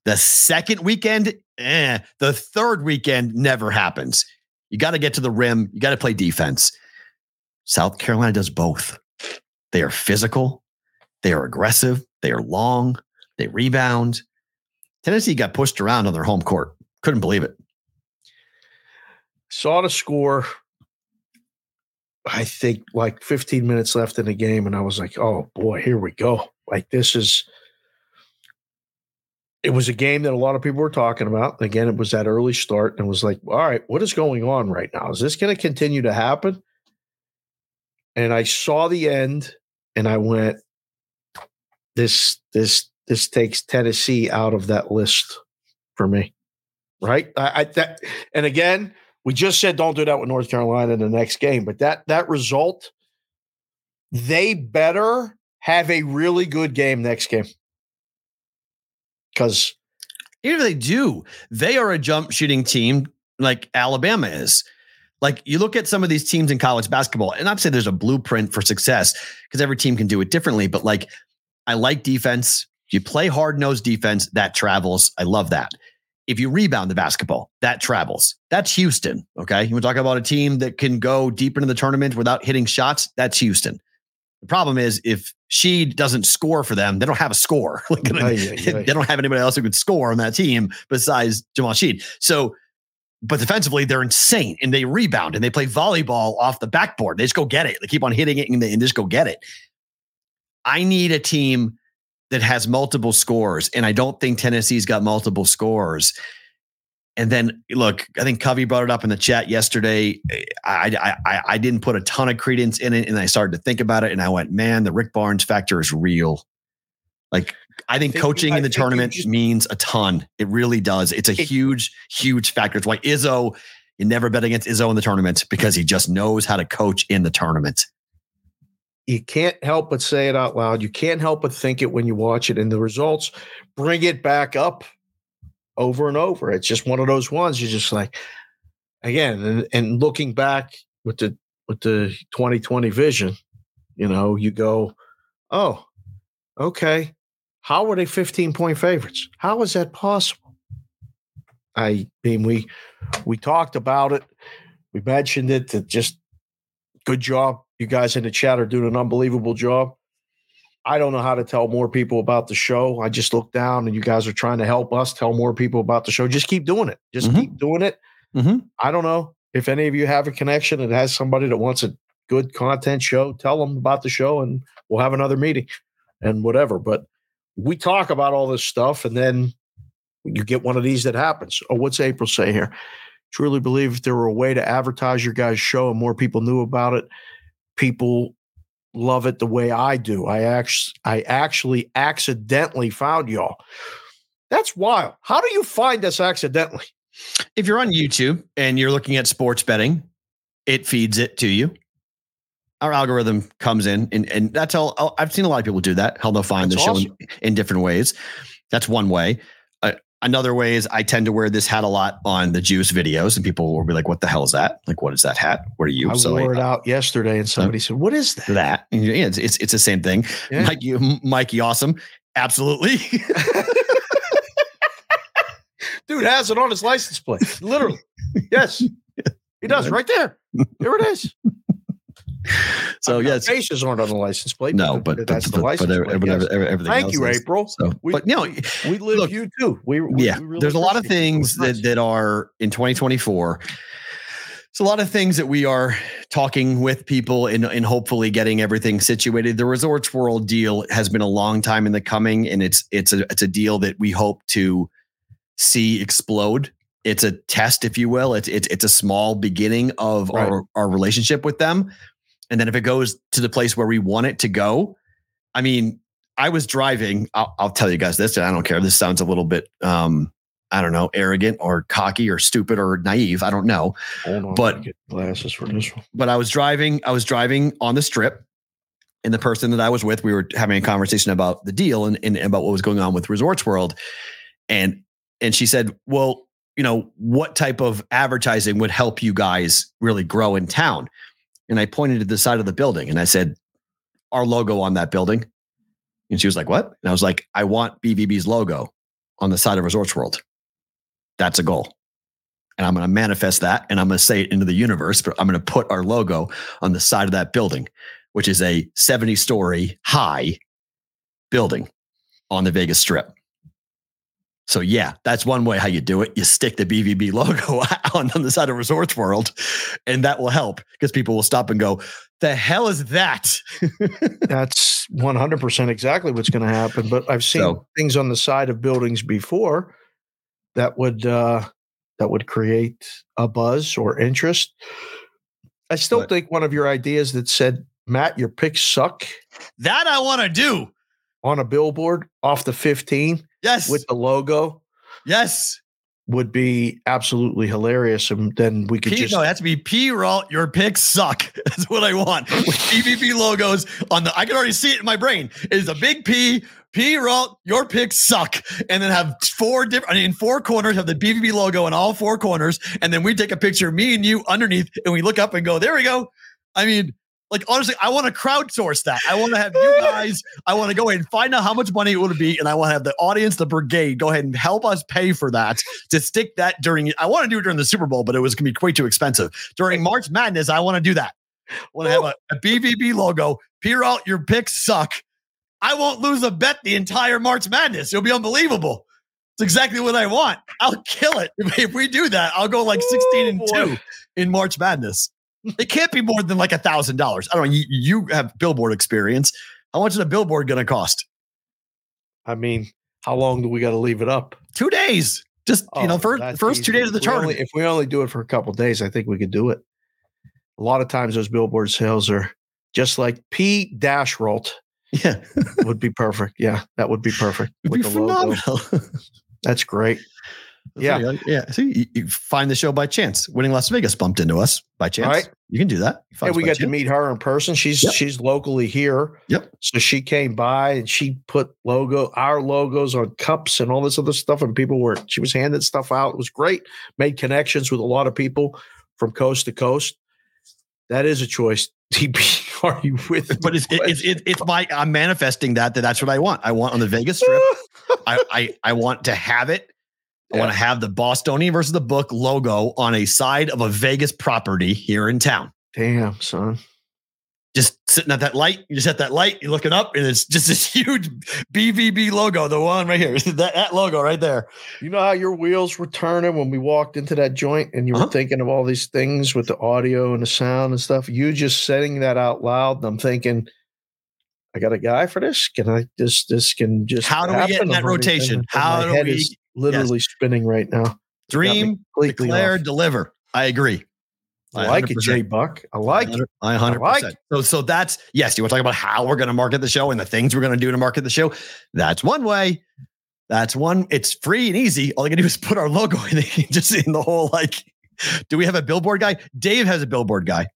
The second weekend, eh, the third weekend never happens. You got to get to the rim. You got to play defense. South Carolina does both. They are physical, they are aggressive, they are long, they rebound. Tennessee got pushed around on their home court. Couldn't believe it. saw the score. I think like 15 minutes left in the game, and I was like, "Oh boy, here we go!" Like this is. It was a game that a lot of people were talking about. Again, it was that early start, and it was like, "All right, what is going on right now? Is this going to continue to happen?" And I saw the end, and I went, "This, this, this takes Tennessee out of that list for me." Right? I, I that, and again, we just said don't do that with North Carolina in the next game, but that that result, they better have a really good game next game. Because Even if they do, they are a jump shooting team like Alabama is. Like you look at some of these teams in college basketball, and I'd say there's a blueprint for success because every team can do it differently. But like, I like defense. You play hard nosed defense, that travels. I love that. If you rebound the basketball, that travels. That's Houston. Okay. You want to talk about a team that can go deep into the tournament without hitting shots? That's Houston. The problem is if she doesn't score for them, they don't have a score. Like, they don't have anybody else who could score on that team besides Jamal Shead. So, but defensively, they're insane and they rebound and they play volleyball off the backboard. They just go get it. They keep on hitting it and, they, and just go get it. I need a team that has multiple scores, and I don't think Tennessee's got multiple scores. And then look, I think Covey brought it up in the chat yesterday. I, I I I didn't put a ton of credence in it, and I started to think about it, and I went, man, the Rick Barnes factor is real. Like I think think- coaching I in the think tournament just- means a ton. It really does. It's a It- huge, huge factor. It's why Izzo, you never bet against Izzo in the tournament because he just knows how to coach in the tournament. you can't help but say it out loud. You can't help but think it when you watch it, and the results bring it back up over and over. It's just one of those ones you're just like, again, and, and looking back with the with the 2020 vision, you know, you go, oh, okay, how were they 15 point favorites? How is that possible? I mean, we we talked about it, we mentioned it. That just good job. You guys in the chat are doing an unbelievable job. I don't know how to tell more people about the show. I just look down and you guys are trying to help us tell more people about the show. Just keep doing it. Just Mhm. keep doing it. Mhm. I don't know if any of you have a connection that has somebody that wants a good content show, tell them about the show and we'll have another meeting and whatever. But we talk about all this stuff and then you get one of these that happens. Oh, what's April say here? Truly believe if there were a way to advertise your guys' show and more people knew about it, people love it the way I do. I actually I actually accidentally found y'all. That's wild. How do you find us accidentally? If you're on YouTube and you're looking at sports betting, it feeds it to you. Our algorithm comes in, and, and that's how I've seen a lot of people do that. How they'll find That's the show in, in different ways. That's one way. Uh, another way is I tend to wear this hat a lot on the juice videos, and people will be like, "What the hell is that? Like, what is that hat? What are you?" I wore it out yesterday and somebody said, What is that? that. And, yeah, it's, it's it's the same thing. Yeah. Mikey, Mikey, awesome, absolutely. Dude has it on his license plate. Literally. Yes. He does right there. Here it is. So yes, faces aren't on the license plate. no, but but, that's but, the but, license plate. everything, yes. everything Thank else you, is. April. So, We- but you know, We live Look, you too. We, we yeah, we really there's a lot of things nice. that, that are in 2024. It's a lot of things that we are talking with people and, and hopefully getting everything situated. The Resorts World deal has been a long time in the coming, and it's it's a it's a deal that we hope to see explode it's a test, if you will. It's it's it's a small beginning of Right. our our relationship with them, and then if it goes to the place where we want it to go, I mean, I was driving. I'll, I'll tell you guys this, and I don't care. This sounds a little bit, um, I don't know, arrogant or cocky or stupid or naive. I don't know. On, But- glasses for this one. but I was driving, I was driving on the strip, and the person that I was with, we were having a conversation about the deal and, and about what was going on with Resorts World. And and she said, Well, you know, what type of advertising would help you guys really grow in town? And I pointed to the side of the building and I said, Our logo on that building. And she was like, What? And I was like, I want BVB's logo on the side of Resorts World. That's a goal. And I'm going to manifest that and I'm going to say it into the universe, but I'm going to put our logo on the side of that building, which is a 70 story high building on the Vegas Strip. So, yeah, that's one way how you do it. You stick the BVB logo on, on the side of Resorts World, and that will help because people will stop and go, The hell is that? That's 100% exactly what's going to happen. But I've seen So- things on the side of buildings before that would uh, that would create a buzz or interest. I still But- think one of your ideas that said, Matt, your picks suck that I want to do. on a billboard off the 15 Yes. with the logo yes. would be absolutely hilarious. And then we could P, just no, it has to be P Ralt. Your picks suck. That's what I want. With BVB logos on the, I can already see it in my brain. It is a big P. P Ralt. Your picks suck, and then have four different I mean, four corners have the BVB logo in all four corners, and then we take a picture, me and you underneath, and we look up and go, there we go. I mean. Like honestly, I want to crowdsource that. I want to have you guys. I want to go ahead and find out how much money it would be, and I want to have the audience, the brigade, go ahead and help us pay for that to stick that during. I want to do it during the Super Bowl, but it was going to be way too expensive. During March Madness, I want to do that. I want to have a, a BVB logo. Perrault your picks suck. I won't lose a bet the entire March Madness. It'll be unbelievable. It's exactly what I want. I'll kill it if, if we do that. I'll go like sixteen and two in March Madness. It can't be more than like a thousand dollars. I don't know. You, you have billboard experience. How much is a billboard going to cost? I mean, how long do we got to leave it up? Two days. Just you know, Oh, first first two days of the If we only- tournament. if we only do it for a couple days, I think we could do it. A lot of times, those billboard sales are just like P dash Rolt yeah, would be perfect. Yeah, that would be perfect it'd be with the logo. phenomenal. That's great. Yeah. yeah. See, you, find the show by chance. Winning Las Vegas bumped into us by chance. Right. You can do that. And we got to meet her in person. She's Yep. she's locally here. Yep. So she came by and she put logo our logos on cups and all this other stuff. And people were she was handing stuff out. It was great. Made connections with a lot of people from coast to coast. That is a choice. TB, are you with? But it's it's it's it's my I'm manifesting that that that's what I want. I want on the Vegas Strip. I, I I want to have it. I want to have the Bostonian versus the book logo on a side of a Vegas property here in town. Damn, son. Just sitting at that light, you just at that light, you're looking up, and it's just this huge BVB logo, the one right here. that, that logo right there. You know how your wheels were turning when we walked into that joint and you were Uh-huh. thinking of all these things with the audio and the sound and stuff? You just saying that out loud. And I'm thinking, I got a guy for this. Can I just, this can just. How do we get in that rotation? How do we- is literally spinning right now. Dream, declare, off. deliver. I agree. I like it, 100%. Jay Buck. I like it. I hundred like percent. So, so that's yes. You want to talk about how we're going to market the show and the things we're going to do to market the show. That's one way. That's one. It's free and easy. All you can do is put our logo in, it, just in the whole like. Do we have a billboard guy? Dave has a billboard guy.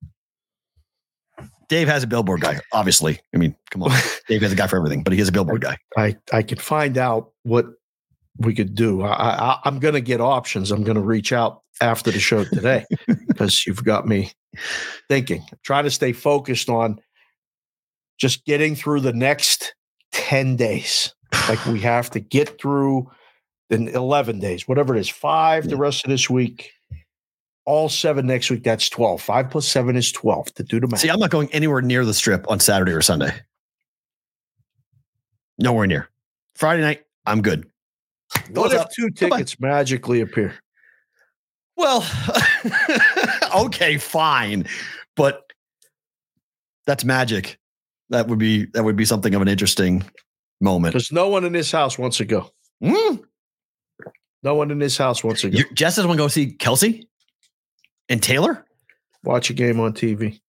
Dave has a billboard guy. Obviously, I mean, come on. Dave has a guy for everything, but he has a billboard guy. I, I could find out what we could do. I, I, I'm going to get options. I'm going to reach out after the show today because you've got me thinking. Try to stay focused on just getting through the next 10 days. Like we have to get through the 11 days, whatever it is, five the rest of this week, all seven next week. That's 12. Five plus seven is 12 to do the math. See, I'm not going anywhere near the strip on Saturday or Sunday. Nowhere near. Friday night, I'm good. What if up? two tickets magically appear? Well, okay, fine, but that's magic. That would be that would be something of an interesting moment. Because no one in this house wants to go. Mm. No one in this house wants to go You- Jess doesn't want to go see Kelsey and Taylor. watch a game on TV.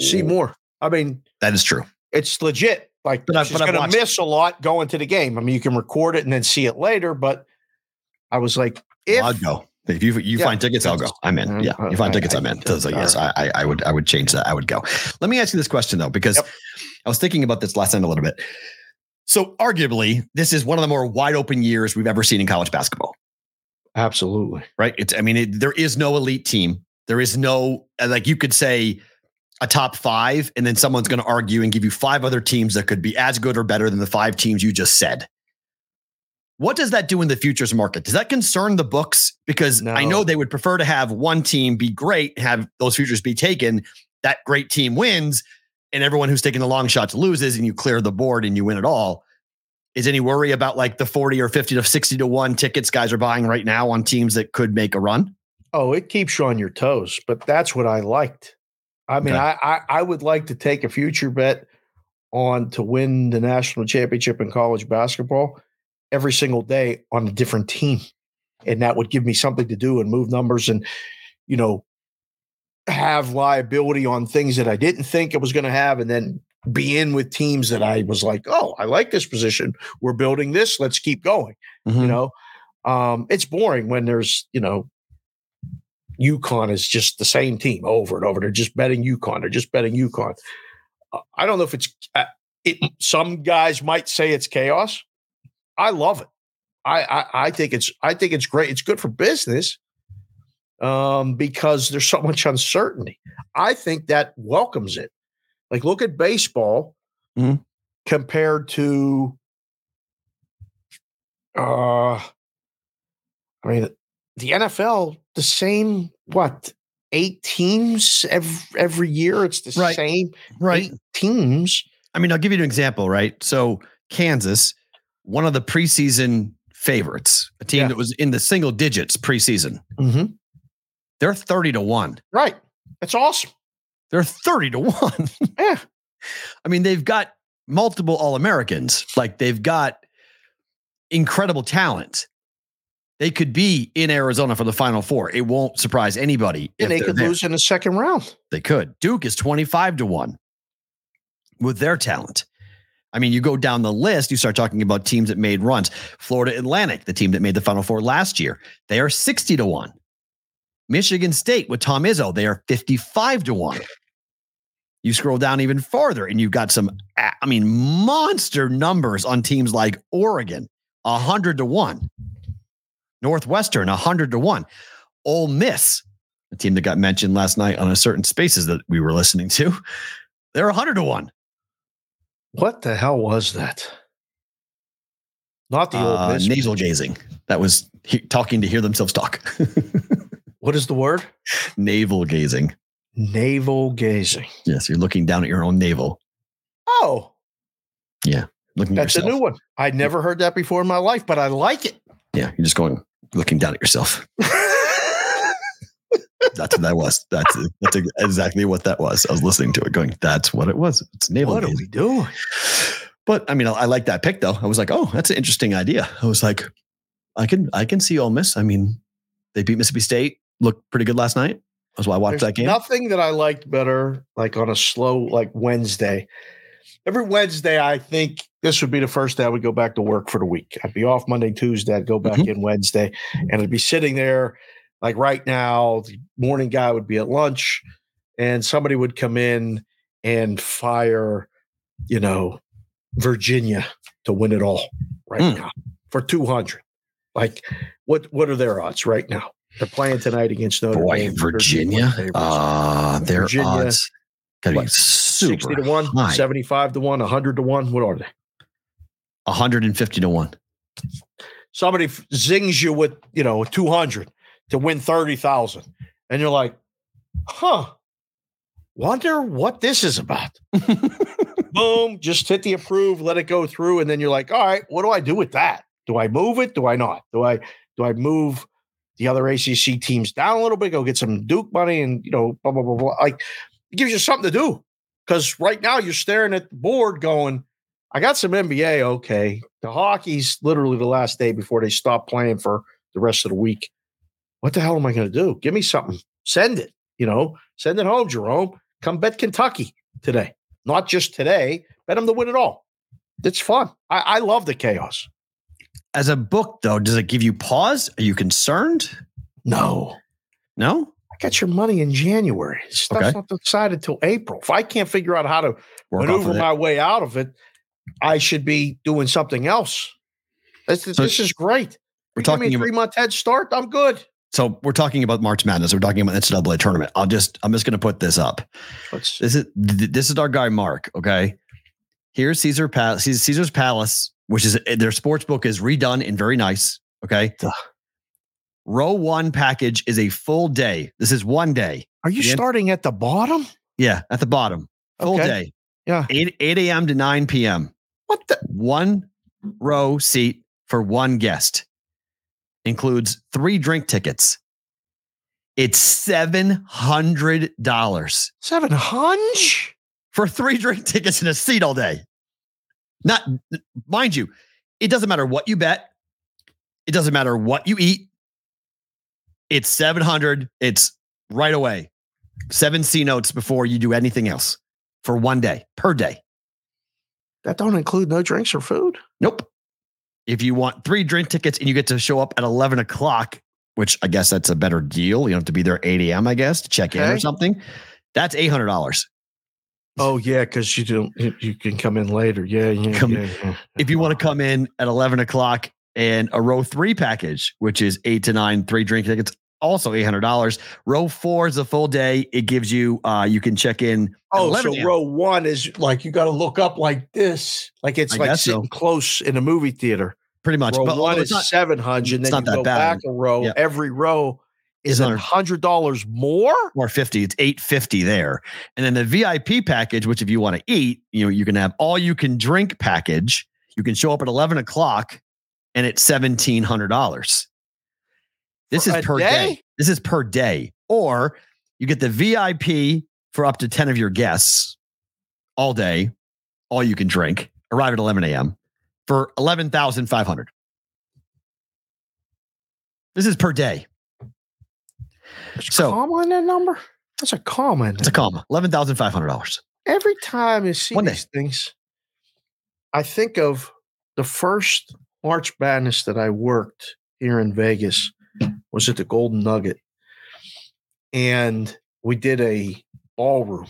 See more. I mean, That is true. it's legit. Like, But she's going to miss a lot going to the game. I mean, you can record it and then see it later. But I was like, if I'll go. If you you Yeah, find tickets, I'll go. I'm in. Mm, Yeah, you find tickets, I I'm in. So, yes, I, I would I would change that. I would go. Let me ask you this question though, because Yep. I was thinking about this last night a little bit. So arguably, this is one of the more wide open years we've ever seen in college basketball. absolutely. Right? It's I mean, it, there is no elite team. There is no uh, like you could say a top five, and then someone's going to argue and give you five other teams that could be as good or better than the five teams you just said. What does that do in the futures market? Does that concern the books? Because I know they would prefer to have one team be great, have those futures be taken. That great team wins, and everyone who's taking the long shots loses, and you clear the board and you win it all. Is any worry about like the 40 or 50 to 60 to 1 tickets guys are buying right now on teams that could make a run? Oh, it keeps you on your toes, but that's what I liked. I mean, Okay. I, I I would like to take a future bet on to win the national championship in college basketball every single day on a different team, and that would give me something to do and move numbers and you know have liability on things that I didn't think it was going to have, and then be in with teams that I was like, oh, I like this position. We're building this. Let's keep going you know um it's boring when there's you know UConn is just the same team over and over. They're just betting UConn. They're just betting UConn. Uh, i don't know if it's uh, it some guys might say it's chaos. I love it. I, I i think it's i think it's great. It's good for business um because there's so much uncertainty. I think that welcomes it. Like look at baseball Mhm. compared to uh I mean the NFL the same what eight teams every every year it's the Right. same Right. eight teams I mean, I'll give you an example, right? So Kansas, one of the preseason favorites, a team Yeah. that was in the single digits preseason, Mhm. they're 30 to 1. right that's awesome They're 30 to 1. yeah I mean, they've got multiple All Americans. Like they've got incredible talent. They could be in Arizona for the Final Four. It won't surprise anybody. and they could there. lose in the second round They could. Duke is 25 to 1 with their talent. I mean, you go down the list, you start talking about teams that made runs. Florida Atlantic, the team that made the Final Four last year, they are 60 to 1. Michigan State with Tom Izzo, they are 55 to 1. You scroll down even farther and you've got some, I mean, monster numbers on teams like Oregon, 100 to 1. Northwestern, 100 to 1. Ole Miss, a team that got mentioned last night on a certain spaces that we were listening to, they're 100 to 1. what the hell was that not the old Uh, Miss nasal gazing. That was he, talking to hear themselves talk. what is the word Navel gazing. navel gazing Yes, you're looking down at your own navel. oh Yeah. Looking that's at a new one i'd never heard that before in my life but i like it Yeah, you're just going looking down at yourself. That's what that was. That's that's exactly what that was. I was listening to it, going, "That's what it was. It's navel what are we doing But I mean, I, I like that pick though. I was like, "Oh, that's an interesting idea." I was like, "I can I can see Ole Miss. I mean, they beat Mississippi State. Looked pretty good last night. That's why I watched There's that game. Nothing that I liked better, like on a slow, like Wednesday. Every Wednesday, I think this would be the first day I would go back to work for the week. I'd be off Monday, Tuesday. I'd go back Mhm. in Wednesday, and I'd be sitting there, like right now. The morning guy would be at lunch, and somebody would come in and fire, you know, Virginia to win it all right Mm. now for two hundred. Like, what what are their odds right now? They're playing tonight against Notre Boy, Dame. Virginia. Uh, their Virginia, odds gotta be super 60 to 1, high. 75 to 1, 100 to 1. What are they? 150 to 1. Somebody zings you with, you know, 200 to win 30,000. And you're like, huh, wonder what this is about. Boom, just hit the approve, let it go through. And then you're like, all right, what do I do with that? Do I move it? Do I not? Do I, do I move the other ACC teams down a little bit, go get some Duke money and, you know, blah, blah, blah, blah. Like, it gives you something to do. Because right now you're staring at the board going, I got some NBA. Okay, the hockey's literally the last day before they stop playing for the rest of the week. What the hell am I going to do? Give me something. Send it. You know, send it home, Jerome. Come bet Kentucky today. Not just today. Bet them to win it all. It's fun. I, I love the chaos. As a book, though, does it give you pause? Are you concerned? No, No. I got your money in January. Stuff's Okay. not decided till April. If I can't figure out how to Work maneuver my way out of it, I should be doing something else. This, So this is great. We're You talking about three month head start. I'm good. so we're talking about March Madness. We're talking about the NCAA tournament. I'll just I'm just going to put this up. Let's This is th- this is our guy Mark. Okay, here's Caesar Palace. Caesar's Palace, which is eh, their sports book is redone and very nice. Okay, row one package is a full day. This is one day. Are you The starting at the bottom? Yeah, at the bottom, full Okay. day. Yeah. eight eight a.m. to nine p.m. What the? One row seat for one guest includes three drink tickets. It's seven hundred dollars Seven hunch? for three drink tickets and a seat all day. Not mind you, it doesn't matter what you bet. It doesn't matter what you eat. It's 700. It's right away. Seven C notes before you do anything else for one day per day. That don't include no drinks or food. Nope. If you want three drink tickets and you get to show up at 11 o'clock, which I guess that's a better deal. You don't have to be there 8 a.m., I guess, to check in or something. That's $800. Oh yeah, because you don't. You, can come in later. Yeah, yeah, Come- yeah, yeah. if you want to come in at 11 o'clock and a row three package, which is eight to nine, three drink tickets, also $800. Row four is a full day. It gives you, uh, you can check in. Oh, 11 so row one is like you got to look up like this, like it's I like guess so. sitting close in a movie theater. pretty much. row But one is not, seven hundred, and it's then not you that go bad. back a row. Every row is Is a hundred dollars more. or 50 it's 850 there and then the vip package which if you want to eat you know you can have all you can drink package you can show up at 11 o'clock and it's $1700 this For is per day? day? this is per day or you get the vip for up to 10 of your guests all day all you can drink arrive at 11 a.m for 11500 this is per day There's So- a comma in that number. That's a comma. In it's a comma $11500 Every time you see One day. these things, I think of the first March Madness that I worked here in Vegas was at the Golden Nugget, and we did a ballroom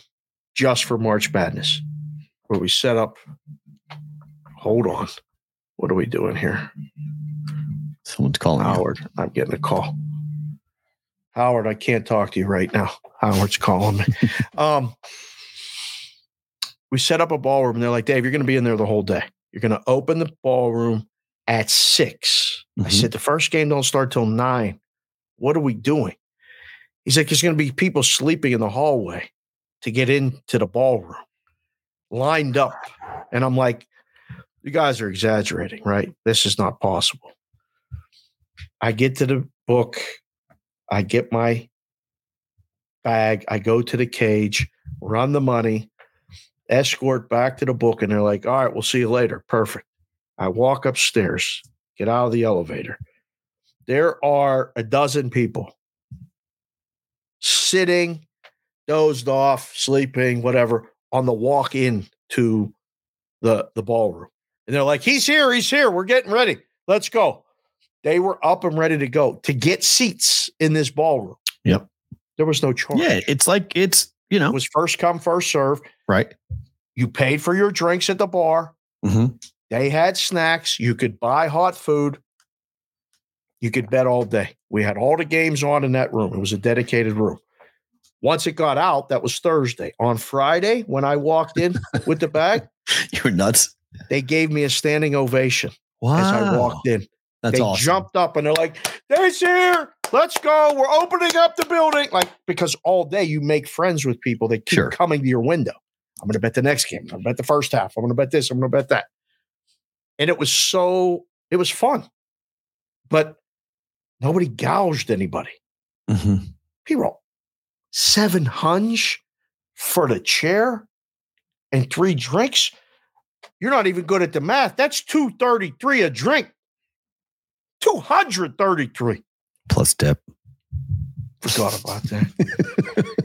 just for March Madness, where we set up. Hold on, what are we doing here, someone's calling you. Howard? I'm getting a call. Howard, I can't talk to you right now. Howard's calling me. um, we set up a ballroom. And they're like, Dave, you're going to be in there the whole day. You're going to open the ballroom at 6 I Mhm. said, the first game don't start till nine. What are we doing? He's like, there's going to be people sleeping in the hallway to get into the ballroom, lined up. And I'm like, you guys are exaggerating, right? This is not possible. I get to the book, I get my bag, I go to the cage, run the money, escort back to the book, and they're like, all right, we'll see you later. Perfect. I walk upstairs, get out of the elevator. There are a dozen people sitting, dozed off, sleeping, whatever, on the walk in to the, the ballroom. And they're like, he's here, he's here. We're getting ready. Let's go. They were up and ready to go to get seats in this ballroom. Yep. There was no charge. Yeah, it's like it's you know It was first come, first serve. right. You paid for your drinks at the bar. Mhm. They had snacks. You could buy hot food. You could bet all day. We had all the games on in that room. It was a dedicated room. Once it got out, that was Thursday. On Friday, when I walked in with the bag, You're nuts. they gave me a standing ovation Wow, as I walked in. that's they awesome. jumped up and they're like, Dave's here. Let's go. We're opening up the building. Like, because all day you make friends with people that keep Sure. coming to your window. I'm going to bet the next game. I'm going to bet the first half. I'm going to bet this. I'm going to bet that. And it was so, it was fun. But nobody gouged anybody. Mhm. People, seven hunch for the chair and three drinks. You're not even good at the math. That's 233 a drink. 233. Plus tip. Forgot about that.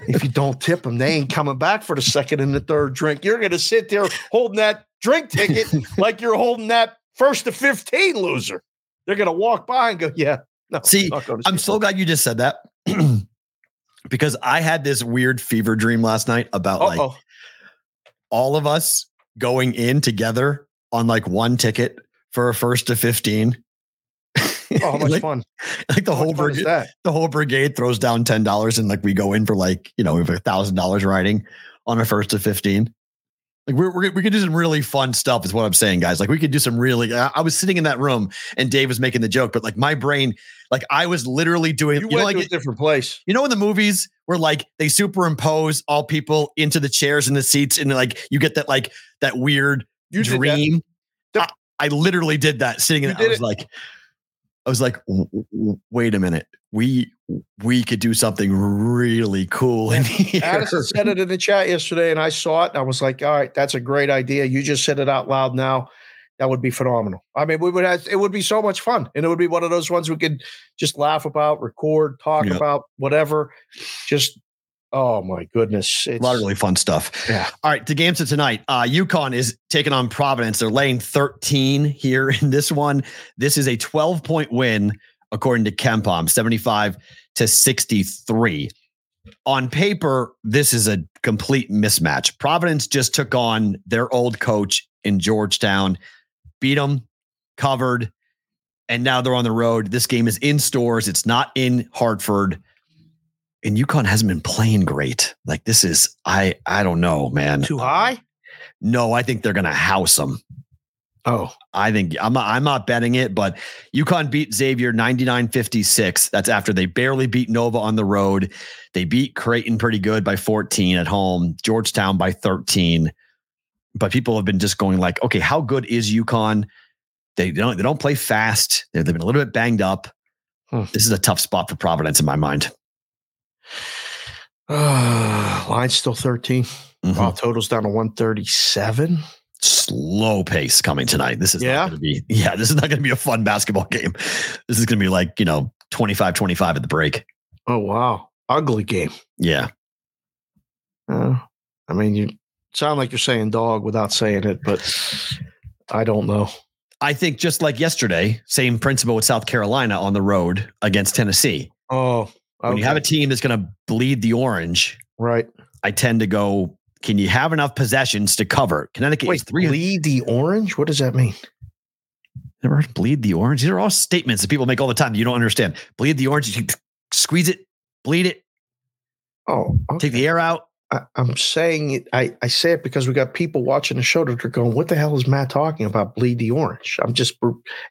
if you don't tip them, they ain't coming back for the second and the third drink. You're going to sit there holding that drink ticket like you're holding that first to 15 loser. They're going to walk by and go, yeah. No, See, I'm so glad you just said that because I had this weird fever dream last night about like Uh-oh. all of us going in together on like one ticket for a first to 15. Oh, how much like, fun. like the How whole much fun is brigade, the whole brigade throws down ten dollars and like we go in for like you know we have a thousand dollars riding on a first to fifteen. Like we're, we're we could do some really fun stuff is what I'm saying, guys. Like we could do some really. I, I was sitting in that room and Dave was making the joke, but like my brain, like I was literally doing. You You, know, like to a different place. you know in the movies where like they superimpose all people into the chairs and the seats and like you get that like that weird You did that. dream. I, I literally did that sitting in I was it. like I was like "W- w- wait a minute. We we could do something really cool in here. Addison said it in the chat yesterday, and I saw it. And I was like, "All right, that's a great idea. You just said it out loud now. That would be phenomenal. I mean, we would have it would be so much fun, and it would be one of those ones we could just laugh about, record, talk Yep. about, whatever. Just oh my goodness, a lot of really fun stuff. yeah. All right, the games of tonight. Uh UConn is taking on Providence. They're laying 13 here in this one. This is a 12 point win, according to KenPom, 75 to 63. On paper, this is a complete mismatch. Providence just took on their old coach in Georgetown, beat them, covered, and now they're on the road. This game is in Storrs. It's not in Hartford. And UConn hasn't been playing great. Like this is, I I don't know, man. Too high? No, I think they're gonna house them. Oh, I think I'm not, I'm not betting it, but UConn beat Xavier 99-56. That's after they barely beat Nova on the road. They beat Creighton pretty good by 14 at home, Georgetown by 13. But people have been just going like, okay, how good is UConn? They don't they don't play fast. They've been a little bit banged up. Hmm. This is a tough spot for Providence in my mind. line's still 13. Mhm. Wow, total's down to 137. Slow pace coming tonight. This is Yeah? not going to be, yeah, this is not going to be a fun basketball game. This is going to be like, you know, 25 25 at the break. Oh wow, ugly game. Yeah. Uh, I mean, you sound like you're saying dog without saying it, but I don't know. I think just like yesterday, same principle with South Carolina on the road against Tennessee. Oh, When you have a team that's going to bleed the orange, right. I tend to go, can you have enough possessions to cover? Connecticut is Wait, three. bleed the orange? What does that mean? Never heard bleed the orange. These are all statements that people make all the time. that You don't understand. Bleed the orange. You squeeze it, bleed it, Oh, okay. take the air out. I, I'm saying it. I, I say it because we got people watching the show that are going, "What the hell is Matt talking about? Bleed the orange." I'm just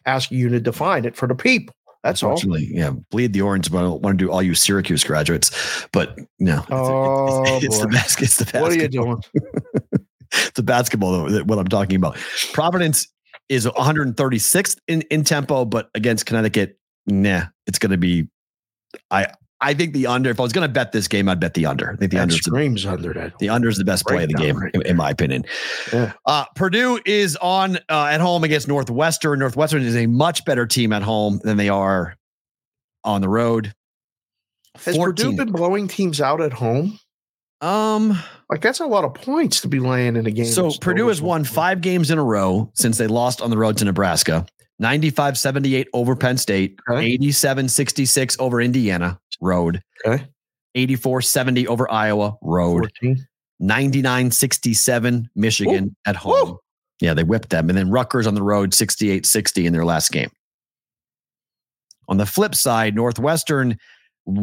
asking you to define it for the people. That's all. Unfortunately, yeah, bleed the orange. But I don't want to do all you Syracuse graduates. But no, it's, Oh, it's, it's the basket. It's the basketball. What are you doing? It's the basketball. though, What I'm talking about. Providence is 136th in in tempo, but against Connecticut, nah, it's going to be. I I think the under. If I was going to bet this game, I'd bet the under. I think the That under. is the, under that. the under is the best play of the game, right in, in my opinion. Yeah. Uh, Purdue is on uh, at home against Northwestern. Northwestern is a much better team at home than they are on the road. Has Purdue been blowing teams out at home? um, Like that's a lot of points to be laying in a game. so Purdue has won five games in a row since they lost on the road to Nebraska. 95 78 over Penn State, Okay. 87 66 over Indiana, road, Okay, 84 70 over Iowa, road, 14. 99 67 Michigan at home. Woo. Yeah, they whipped them. And then Rutgers on the road, 68 60 in their last game. On the flip side, Northwestern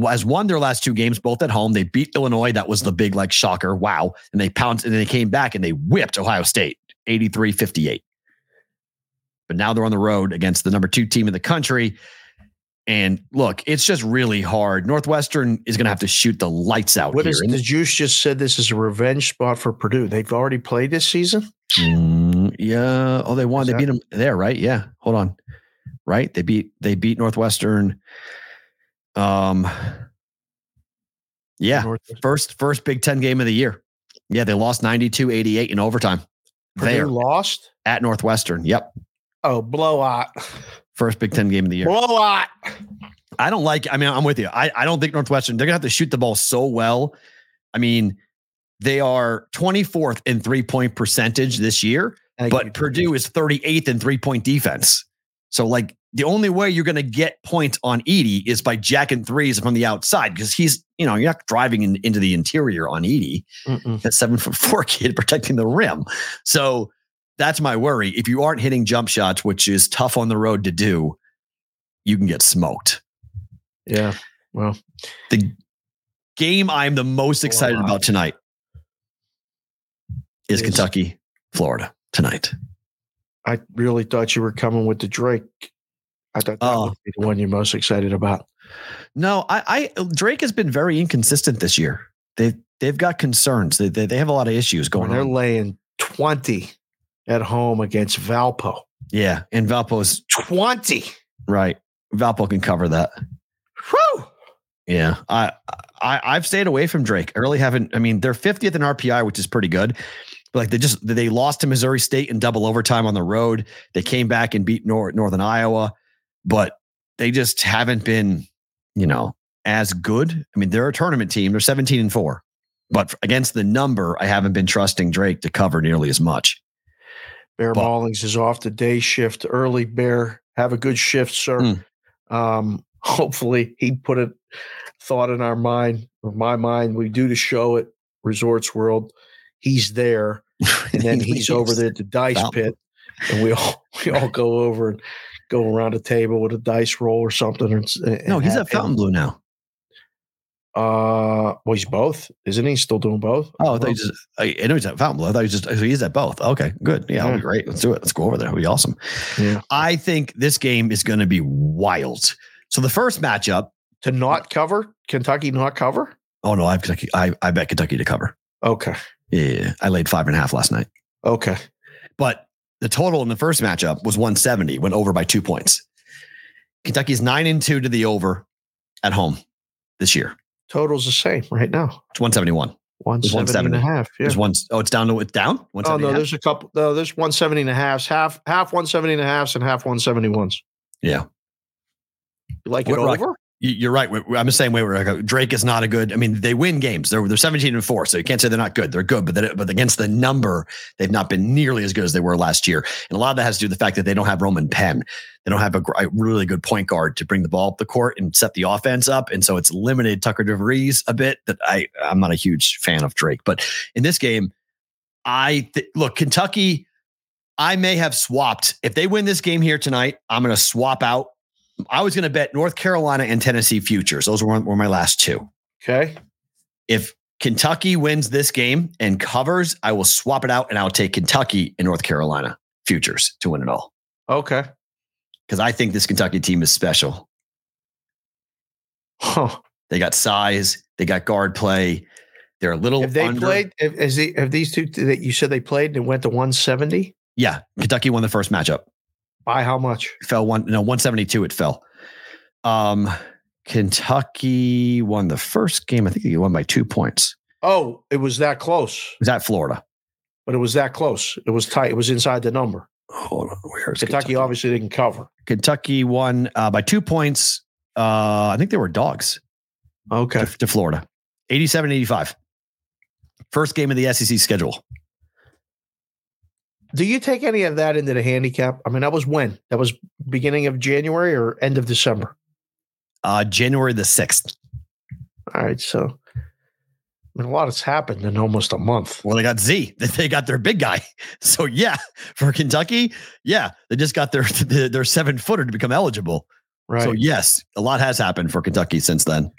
has won their last two games, both at home. They beat Illinois. That was the big, like, shocker. Wow. And they pounced and they came back and they whipped Ohio State 83 58. But now they're on the road against the number two team in the country. And look, it's just really hard. Northwestern is going to have to shoot the lights out What here. is the juice just said? This is a revenge spot for Purdue. They've already played this season. Mm, yeah. Oh, they won. Is They that- beat them there, right? Yeah. Hold on. Right. They beat they beat Northwestern. Um. Yeah. First first Big Ten game of the year. Yeah, they lost 92-88 in overtime. Purdue there lost. at Northwestern. Yep. Oh, blowout. First Big Ten game of the year. Blowout. I don't like, I mean, I'm with you. I, I don't think Northwestern, they're going to have to shoot the ball so well. I mean, they are 24th in three point percentage this year, but Purdue is 38th in three point defense. So, like, the only way you're going to get points on Edey is by jacking threes from the outside because he's, you know, you're not driving in, into the interior on Edey. Mm-mm. That seven foot four kid protecting the rim. So that's my worry. If you aren't hitting jump shots, which is tough on the road to do, you can get smoked. Yeah. Well, The game I'm the most excited Wow. about tonight is Is- Kentucky, Florida tonight. I really thought you were coming with the Drake. I thought that Oh. would be the one you're most excited about. No, I, I Drake has been very inconsistent this year. They they've got concerns. They, they they have a lot of issues When going they're on. laying 20 at home against Valpo. Yeah, and Valpo's 20. right. Valpo can cover that. Whew. Yeah, I, I I've stayed away from Drake. I really haven't. I mean, they're 50th in RPI, which is pretty good. But like they just they lost to Missouri State in double overtime on the road. They came back and beat Nor- Northern Iowa, but they just haven't been, you know, as good. I mean, they're a tournament team. They're 17 and four, but against the number, I haven't been trusting Drake to cover nearly as much. Bear But- Maulings is off the day shift early. Bear, have a good shift, sir. Mm. Um, hopefully, he put a thought in our mind, or my mind. We do the show at Resorts World. He's there, and then he's over there at the dice pit, and we all we all go over and go around a table with a dice roll or something. And, No, he's at Fountain. Blue now. Uh, well, he's both, isn't he? Still doing both? Oh, I thought he just, I I know he's at Fountain. I thought he just, so he's at both. Okay, good. Yeah, be great. Let's do it. Let's go over there. It'll be awesome. yeah. I think this game is going to be wild. So the first matchup, To not cover Kentucky, not cover. oh no, I have Kentucky. I, I bet Kentucky to cover. Okay. Yeah, I laid five and a half last night. Okay. But the total in the first matchup was 170, went over by two points. Kentucky's nine and two to the over at home this year. Total's the same right now. It's 171. 170 and a 170. half. Yeah. There's one, oh, it's down to it's down. Oh no, and a half? there's a couple. No, there's 170 and a half, half half 170 and a half, and half 171s. Yeah. You like it What rock- over? You- You're right. I'm the same way. We're like, uh, Drake is not a good. I mean, they win games. They're they're 17 and four, so you can't say they're not good. They're good, but they, but against the number, they've not been nearly as good as they were last year. And a lot of that has to do with the fact that they don't have Roman Penn. They don't have a, a really good point guard to bring the ball up the court and set the offense up, and so it's limited Tucker DeVries a bit. That I I'm not a huge fan of Drake, but in this game, I th- look Kentucky. I may have swapped if they win this game here tonight. I'm going to swap out I was going to bet North Carolina and Tennessee futures. Those were, were my last two. Okay. If Kentucky wins this game and covers, I will swap it out and I'll take Kentucky and North Carolina futures to win it all. Okay. Because I think this Kentucky team is special. Huh. They got size, they got guard play. They're a little Have they under- played? Have, has he, have these two that you said they played and went to 170? Yeah, Kentucky won the first matchup. By how much? It fell one no 172 it fell. Um Kentucky won the first game. I think they won by 2 points. Oh, it was that close, It was at Florida. but it was that close. It was tight. It was inside the number. Hold on, where's Kentucky, obviously didn't cover. Kentucky won uh, by two points. Uh, I think they were dogs Okay. to, to Florida, 87 85. First game of the SEC schedule. Do you take any of that into the handicap? I mean, that was when? That was beginning of January or end of December? Uh, January the 6th. All right. So, I mean, a lot has happened in almost a month. Well, they got Z. They got their big guy. So, yeah, for Kentucky, yeah, they just got their their seven footer to become eligible. Right. So, yes, a lot has happened for Kentucky since then.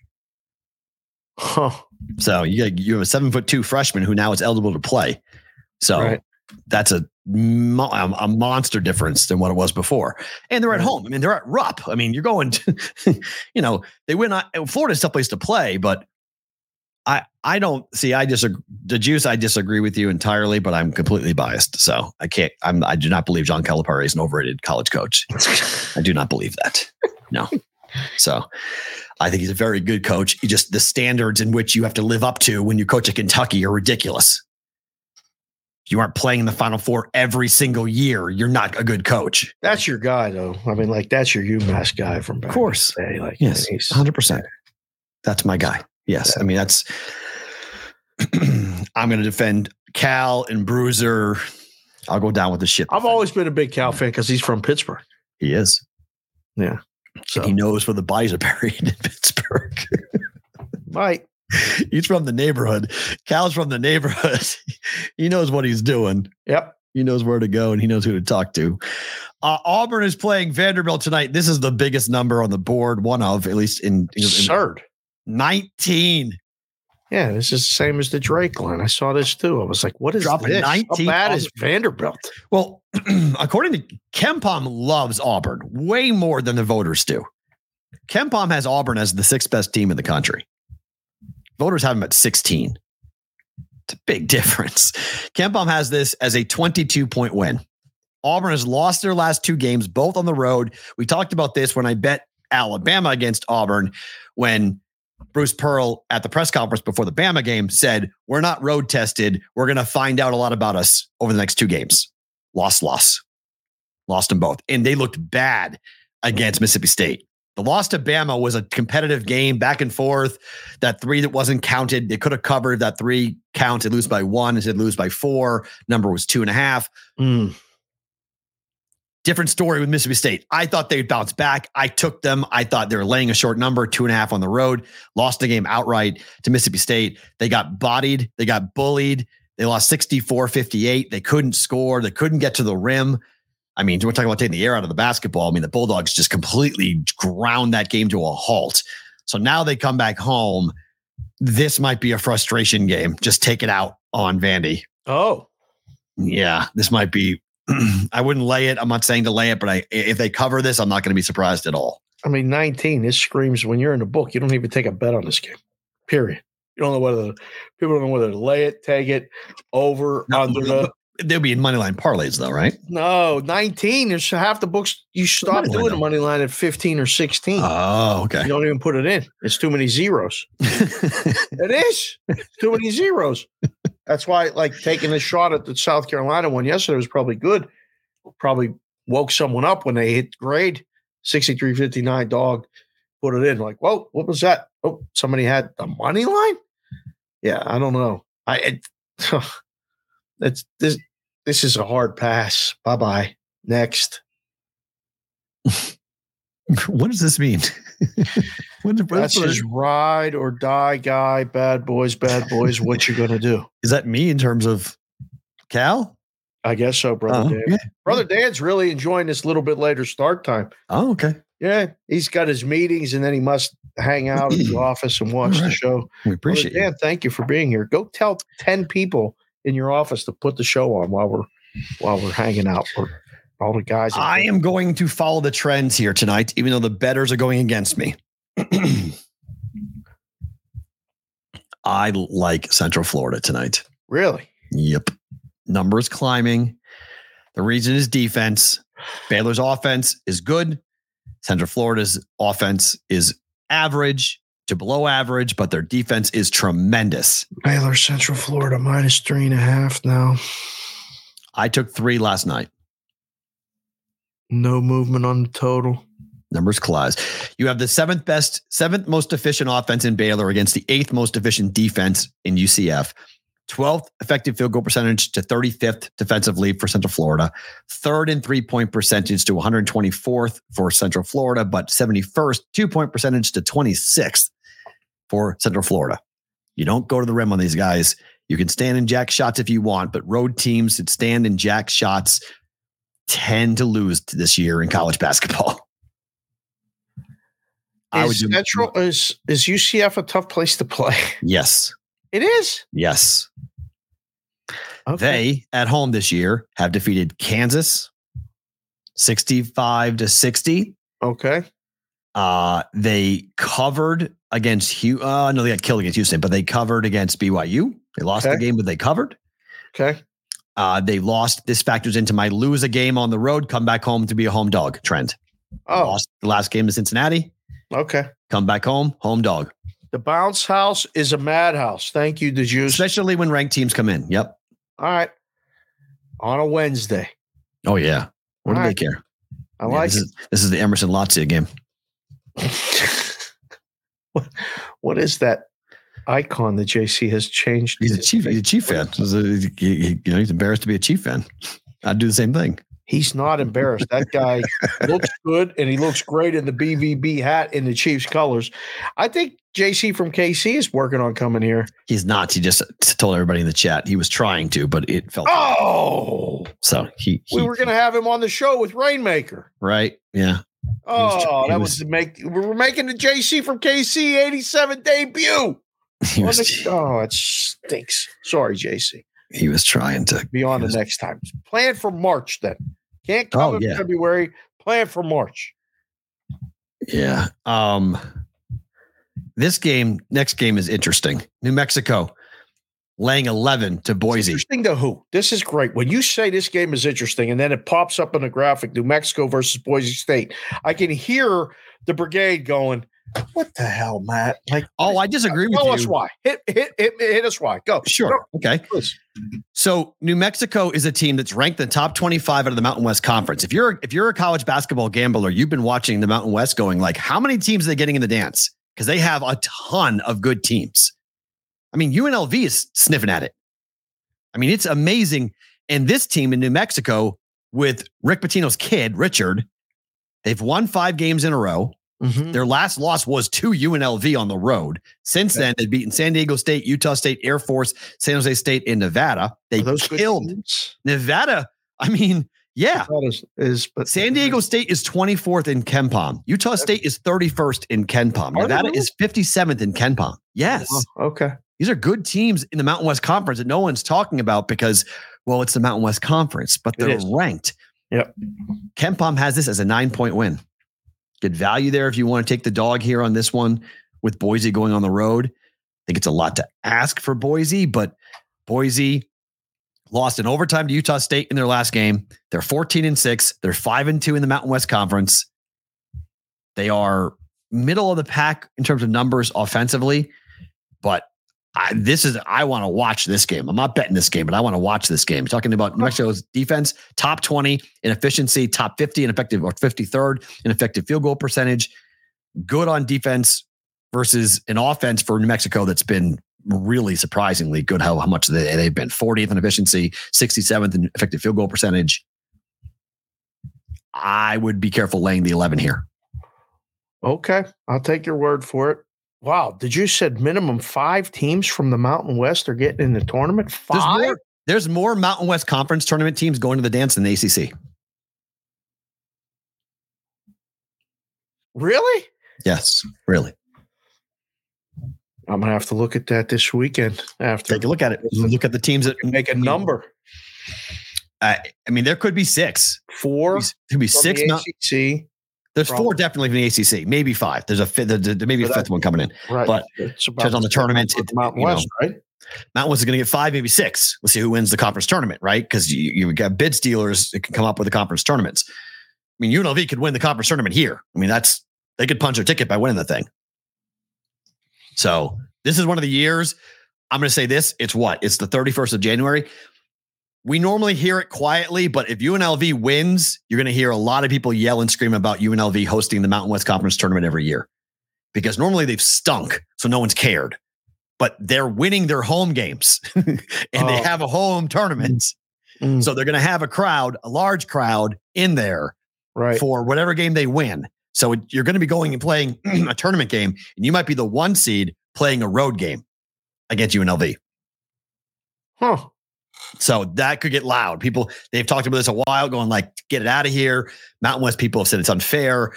Huh. So, you, got- you have a seven foot two freshman who now is eligible to play. So, Right. that's a mo- a monster difference than what it was before. And they're at home. I mean, they're at Rupp. I mean, you're going to, you know, they win. Florida's a place to play, but I I don't see. I disagree. The juice. I disagree with you entirely, but I'm completely biased. So I can't. I'm. I do not believe John Calipari is an overrated college coach. I do not believe that. No. So I think he's a very good coach. He just the standards in which you have to live up to when you coach at Kentucky are ridiculous. If you aren't playing in the Final Four every single year, you're not a good coach. That's your guy, though. I mean, like that's your UMass guy from back. Of course. in the day. Like, Yes, he's- 100%. That's my guy. Yes. I mean, that's, I'm going to defend Cal and Bruiser. I'll go down with the ship. I've always been a big Cal fan because he's from Pittsburgh. He is. Yeah. So He knows where the bodies are buried in Pittsburgh. right. he's from the neighborhood. Cal's from the neighborhood. he knows what he's doing. Yep. He knows where to go and he knows who to talk to. Uh, Auburn is playing Vanderbilt tonight. This is the biggest number on the board, one of at least in, in, in 19. Yeah, this is the same as the Drake line. I saw this too. I was like, what is Dropping this? 19 How bad on is Vanderbilt? Well, according to KenPom, loves Auburn way more than the voters do. KenPom has Auburn as the sixth best team in the country. Voters have him at 16. It's a big difference. KenPom has this as a 22 point win. Auburn has lost their last two games, both on the road. We talked about this when I bet Alabama against Auburn when Bruce Pearl at the press conference before the Bama game said, We're not road tested. We're going to find out a lot about us over the next two games. Loss, loss. Lost them both. And they looked bad against Mississippi State. The loss to Bama was a competitive game, back and forth. That three that wasn't counted, they could have covered that three counted, lose by one, instead lose by four. Number was two and a half. Mm. Different story with Mississippi State. I thought they'd bounce back. I took them. I thought they were laying a short number, two and a half on the road, lost the game outright to Mississippi State. They got bodied, they got bullied. They lost 64 58. They couldn't score, they couldn't get to the rim. I mean, we're talking about taking the air out of the basketball. I mean, the Bulldogs just completely ground that game to a halt. So now they come back home. This might be a frustration game. Just take it out on Vandy. Oh, Yeah, this might be. I wouldn't lay it. I'm not saying to lay it, but I if they cover this, I'm not going to be surprised at all. I mean, 19. This screams when you're in the book, you don't even take a bet on this game. Period. You don't know whether people don't know whether to lay it, take it, over, No, under no, the. They'll be in money line parlays, though, right? No, 19. There's half the books. You stop doing the money line at 15 or 16. Oh, okay. you don't even put it in. It's too many zeros. It is too many zeros. That's why, like, taking a shot at the South Carolina one yesterday was probably good. Probably woke someone up when they hit grade 63.59 dog, put it in. Like, whoa, what was that? Oh, somebody had the money line? Yeah, I don't know. I, it, it's this, this is a hard pass. Bye bye. Next. what does this mean? what, what- That's his ride or die guy. Bad boys, bad boys. What you gonna do? is that me in terms of Cal? I guess so, brother Oh, Dan. yeah. Brother Dan's really enjoying this little bit later start time. Oh, okay. Yeah, he's got his meetings and then he must hang out at the office and watch the show. We appreciate you. Dan, thank you for being here. Go tell 10 people in your office to put the show on while we're while we're hanging out. Or all the guys. I am going to follow the trends here tonight, even though the betters are going against me. I like Central Florida tonight. really Yep. Numbers climbing. The reason is defense. Baylor's offense is good. Central Florida's offense is average to below average, but their defense is tremendous. Baylor Central Florida minus three and a half now. I took three last night. No movement on the total. Numbers collide. You have the seventh best, seventh most efficient offense in Baylor against the eighth most efficient defense in UCF. 12th effective field goal percentage to 35th defensively for Central Florida. Third in three point percentage to 124th for Central Florida, but 71st two point percentage to 26th for Central Florida. You don't go to the rim on these guys. You can stand in jack shots if you want, but road teams that stand in jack shots tend to lose this year in college basketball. I Is do- Central is is UCF a tough place to play? Yes. It is. Yes. Okay. They at home this year have defeated Kansas 65 to 60. okay. Uh, they covered against Hugh. Uh, no, they got killed against Houston, but they covered against BYU. They lost the game, but they covered. Okay. Uh, they lost. This factors into my lose a game on the road, come back home to be a home dog trend. Oh, Lost the last game to Cincinnati, okay. come back home, home dog. The bounce house is a madhouse. Thank you, the juice. Especially when ranked teams come in. Yep. All right. on a Wednesday. Oh yeah. What do All they care? I Yeah, like this, is, this is the Emerson Latzia game. what, what is that icon that JC has changed? He's a chief. He's a chief fan. He's a- he- he- you know, he's embarrassed to be a chief fan. I'd do the same thing. He's not embarrassed. That guy looks good and he looks great in the BVB hat in the Chiefs colors. I think JC from KC is working on coming here. He's not. He just told everybody in the chat he was trying to, but it felt Oh, so. He, he we were going to have him on the show with Rainmaker. right. Yeah. Was- Oh, he that was- was, make. We were making the JC from KC 87 debut. Was, the- oh, it stinks. Sorry, JC. he was trying to. Be on the was- next time. Plan for March then. Can't come Oh, in yeah. February. Plan for March. Yeah. Um. This game, next game is interesting. New Mexico laying 11 to Boise. Interesting to who? This is great. When you say this game is interesting, and then it pops up in the graphic, New Mexico versus Boise State, I can hear the brigade going, "What the hell, Matt?" Like, Oh, I disagree with tell you. us why. Hit, hit, hit, hit us why. Go. Sure. Okay. Please. So New Mexico is a team that's ranked in the top 25 out of the Mountain West Conference. If you're if you're a college basketball gambler, you've been watching the Mountain West going like, how many teams are they getting in the dance? Because they have a ton of good teams. I mean, UNLV is sniffing at it. I mean, it's amazing. And this team in New Mexico with Rick Pitino's kid, Richard, they've won five games in a row. Mhm. Their last loss was to UNLV on the road. Since then, they've beaten San Diego State, Utah State, Air Force, San Jose State, and Nevada. They killed? Nevada. I mean, yeah. Is, is but San Diego State is 24th in KenPom. Utah State is 31st in KenPom. Are they Nevada is 57th in KenPom. Yes. Oh, okay. These are good teams in the Mountain West Conference that no one's talking about because, well, it's the Mountain West Conference, but they're ranked. Yep. KenPom has this as a nine point win. Good value there if you want to take the dog here on this one with Boise going on the road. I think it's a lot to ask for Boise, but Boise lost in overtime to Utah State in their last game. They're 14 and 6. They're 5 and 2 in the Mountain West Conference. They are middle of the pack in terms of numbers offensively, but I, this is I want to watch this game. I'm not betting this game, but I want to watch this game. talking about New Mexico's defense, top 20 in efficiency, top 50 in effective or 53rd in effective field goal percentage. Good on defense versus an offense for New Mexico that's been really surprisingly good. How, how much they, they've been 40th in efficiency, 67th in effective field goal percentage. I would be careful laying the 11 here. Okay. I'll take your word for it. Wow. Did you said minimum five teams from the Mountain West are getting in the tournament? There's Five? more, there's more Mountain West Conference tournament teams going to the dance than the ACC. Really? Yes, really. I'm gonna have to look at that this weekend after Take a look at it. Look at the teams that make a number. I, I mean, there could be six. Four There Could be six. the ACC. There's probably. four definitely from the ACC, maybe five. There's a fifth. There, there may be a that- fifth one coming in. Right. But depends on the tournament, it- Mountain you know. West, right? Mountain West is going to get five, maybe six. We'll see who wins the conference tournament, right? Because you you got bid stealers that can come up with the conference tournaments. I mean, UNLV could win the conference tournament here. I mean, that's they could punch their ticket by winning the thing. So this is one of the years. I'm going to say this. It's what? It's the 31st of January. We normally hear it quietly, but if UNLV wins, you're going to hear a lot of people yell and scream about UNLV hosting the Mountain West Conference tournament every year because normally they've stunk, so no one's cared. But they're winning their home games and they Oh. have a home tournament. Mm, So they're going to have a crowd, a large crowd in there right. for whatever game they win. So it- you're going to be going and playing a tournament game, and you might be the one seed playing a road game against UNLV. Huh. So that could get loud. People they've talked about this a while, going like, "Get it out of here." Mountain West people have said it's unfair,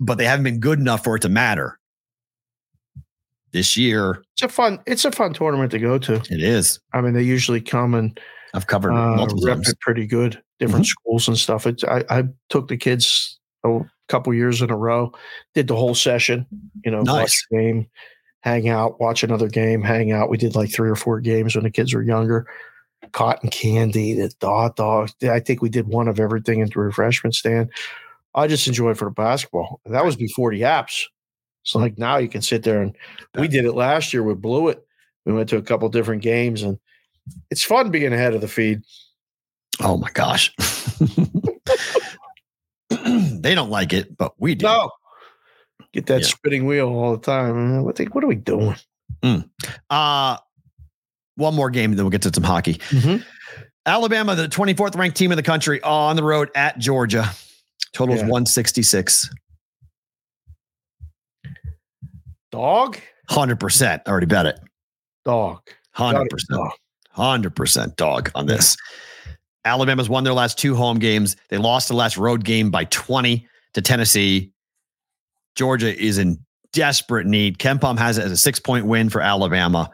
but they haven't been good enough for it to matter. This year, It's a fun. It's a fun tournament to go to. it is. I mean, they usually come and I've covered it uh, multiple rep it pretty good. Different Mm-hmm. schools and stuff. It's I, I took the kids a couple years in a row. Did the whole session. You know, watch Nice. a game, hang out, watch another game, hang out. We did like three or four games when the kids were younger. Cotton candy, the dog dog. I think we did one of everything at the refreshment stand. I just enjoyed for the basketball. That was before the apps. So like now you can sit there and we did it last year with Blew It. We went to a couple different games and it's fun being ahead of the feed. Oh my gosh. they don't like it, but we do. No. Get that Yeah. spinning wheel all the time. What, they, what are we doing? Uh one more game, then we'll get to some hockey. Mhm. Alabama, the 24th ranked team in the country, on the road at Georgia. Totals Yeah. 166. Dog? 100%. I already bet it. Dog. 100%. Dog. 100% dog on this. Alabama's won their last two home games. They lost the last road game by 20 to Tennessee. Georgia is in desperate need. KenPom has it as a six point win for Alabama.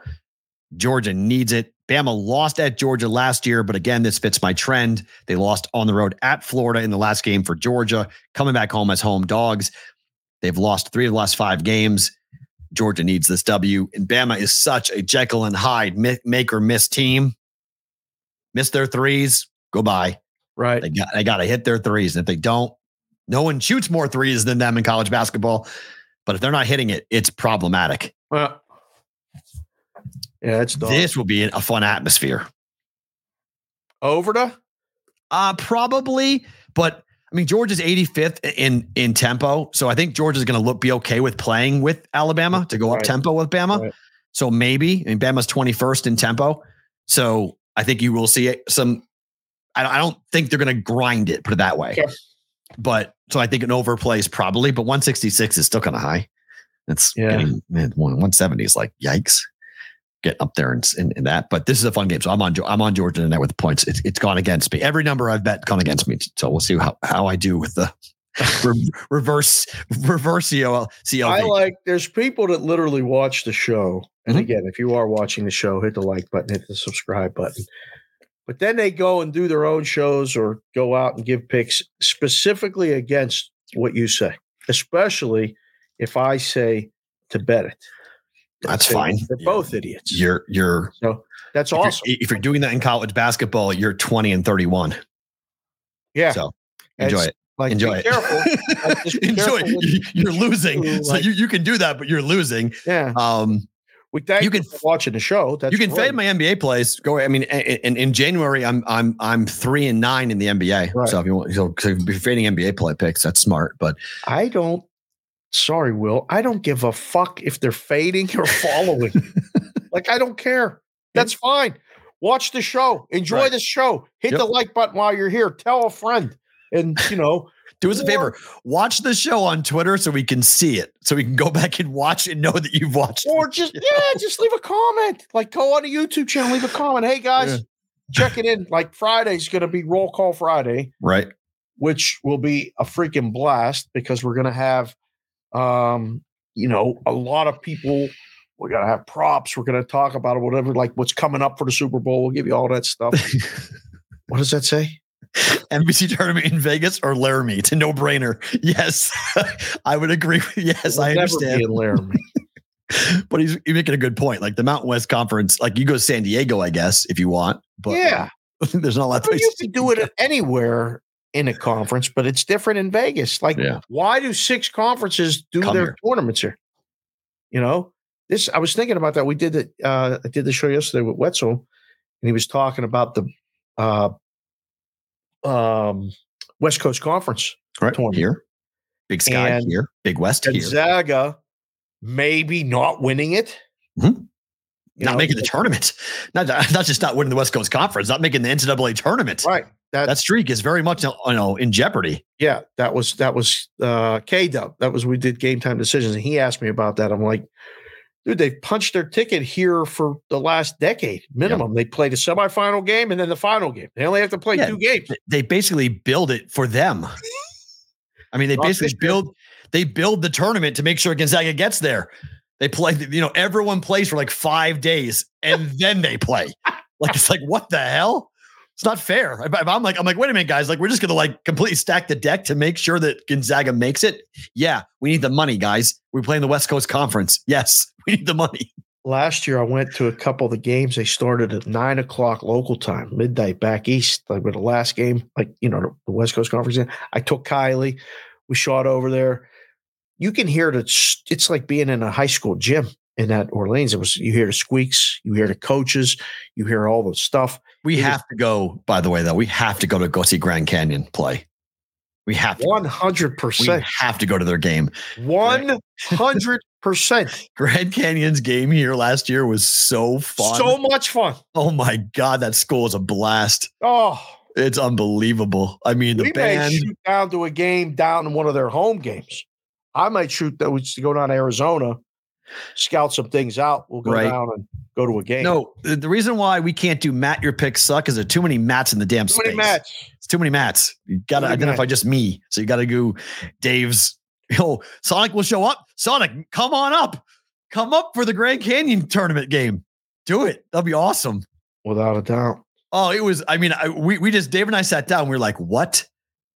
Georgia needs it. Bama lost at Georgia last year, but again, this fits my trend. They lost on the road at Florida in the last game for Georgia, coming back home as home dogs. They've lost three of the last five games. Georgia needs this W. And Bama is such a Jekyll and Hyde make or miss team. Miss their threes, go by. Right. They got they got to hit their threes. And if they don't, no one shoots more threes than them in college basketball. But if they're not hitting it, it's problematic. Well, yeah, it's dog. This will be a fun atmosphere. Over to? Uh probably, but I mean Georgia's 85th in in tempo, so I think Georgia's going to look be okay with playing with Alabama to go up tempo with Bama. Right. So maybe, I mean Bama's 21st in tempo, so I think you will see some. I don't, I don't think they're going to grind it, put it that way. But so I think an overplay is probably, but 166 is still kind of high. It's Yeah. getting man, 170 is like yikes. Getting up there and in, in, that, but this is a fun game. So I'm on I'm on Georgia tonight with points. It's, it's gone against me. Every number I've bet gone against me. So we'll see how, how I do with the re- reverse reverse COL, CLV. I like, there's people that literally watch the show. And Mhm. again, if you are watching the show, hit the like button, hit the subscribe button. But then they go and do their own shows or go out and give picks specifically against what you say, especially if I say to bet it. That's fine. They're Yeah. both idiots. you're you're so that's if you're- awesome. If you're doing that in college basketball, you're 20 and 31. yeah. So enjoy It's it. Like, Enjoy it. Like, be enjoy careful it. when You- You're losing. do, so you, you can do that, but you're losing. Yeah. Um, We thank You you, can- for watching the show. That's you can great. fade my NBA plays. Go. I mean, in, in January, I'm I'm I'm three and nine in the NBA. Right. So if you want, so, so if you're fading NBA play picks, that's smart. But I don't. Sorry, Will. I don't give a fuck if they're fading or following. like I don't care. That's fine. Watch the show. Enjoy Right. the show. Hit Yep. the like button while you're here. Tell a friend. And you know, do us a favor. Watch the show on Twitter so we can see it, so we can go back and watch and know that you've watched. or just yeah, just leave a comment. Like go on the YouTube channel, leave a comment. Hey guys, Yeah. check it in. Like Friday's gonna be roll call Friday. Right. which will be a freaking blast because we're going to have, um, you know, a lot of people. We're going to have props. We're going to talk about it, whatever, like what's coming up for the Super Bowl. We'll give you all that stuff. what does that say? NBC tournament in Vegas or Laramie. It's a no brainer. Yes, I would agree. with- Yes, I understand. Laramie. but he's, he's making a good point. Like the Mountain West Conference, like you go to San Diego, I guess, if you want. But yeah, there's not a lot of I you can do it anywhere in a conference, but it's different in Vegas. Like, Yeah. why do six conferences do Come their here. tournaments here? You know, this I was thinking about that. We did it. Uh, I did the show yesterday with Wetzel, and he was talking about the uh, um, West Coast Conference. Right tournament. here, Big Sky And here, Big West here, Gonzaga maybe not winning it. Mhm. You not know, making the tournament. Not not just not winning the West Coast Conference, not making the NCAA tournament. right. That, That streak is very much you know in jeopardy. yeah, that was that was uh K Dub. That was we did game time decisions, and he asked me about that. I'm like, dude, they've punched their ticket here for the last decade minimum. They played a semifinal game and then the final game. They only have to play Yeah. two games. They basically build it for them. I mean, they Not basically build they build the tournament to make sure Gonzaga gets there. They play, you know, everyone plays for like five days and then they play. Like it's like what the hell? It's not fair. If I'm like, I'm like, wait a minute, guys. Like, we're just gonna like completely stack the deck to make sure that Gonzaga makes it. Yeah, we need the money, guys. We're playing the West Coast Conference. Yes, we need the money. Last year, I went to a couple of the games. They started at nine o'clock local time, midnight back east. Like with the last game, like you know, the West Coast Conference. I took Kylie. We shot over there. You can hear that. It's like being in a high school gym. in that Orleans. It was you hear the squeaks, you hear the coaches, you hear all the stuff. We have to go, by the way, though, we have to go to go see Grand Canyon play. We have to. One hundred We percent. have to go to their game. One hundred percent. Grand Canyon's game here last year was so fun. So much fun. oh my God, that school is a blast. Oh, It's unbelievable. I mean, the we band. may shoot down to a game down in one of their home games. I might shoot those to go down to Arizona, scout some things out. We'll go Right. down and go to a game. No, the, reason why we can't do Matt your picks suck is there are too many mats in the damn too space. many mats. It's too many mats. You got to identify just me. So you got to go Dave's. Yo, Sonic will show up. Sonic, come on up. Come up for the Grand Canyon tournament game. Do it. That'll be awesome. Without a doubt. Oh, it was. I mean, I, we we just Dave and I sat down. We were like, "What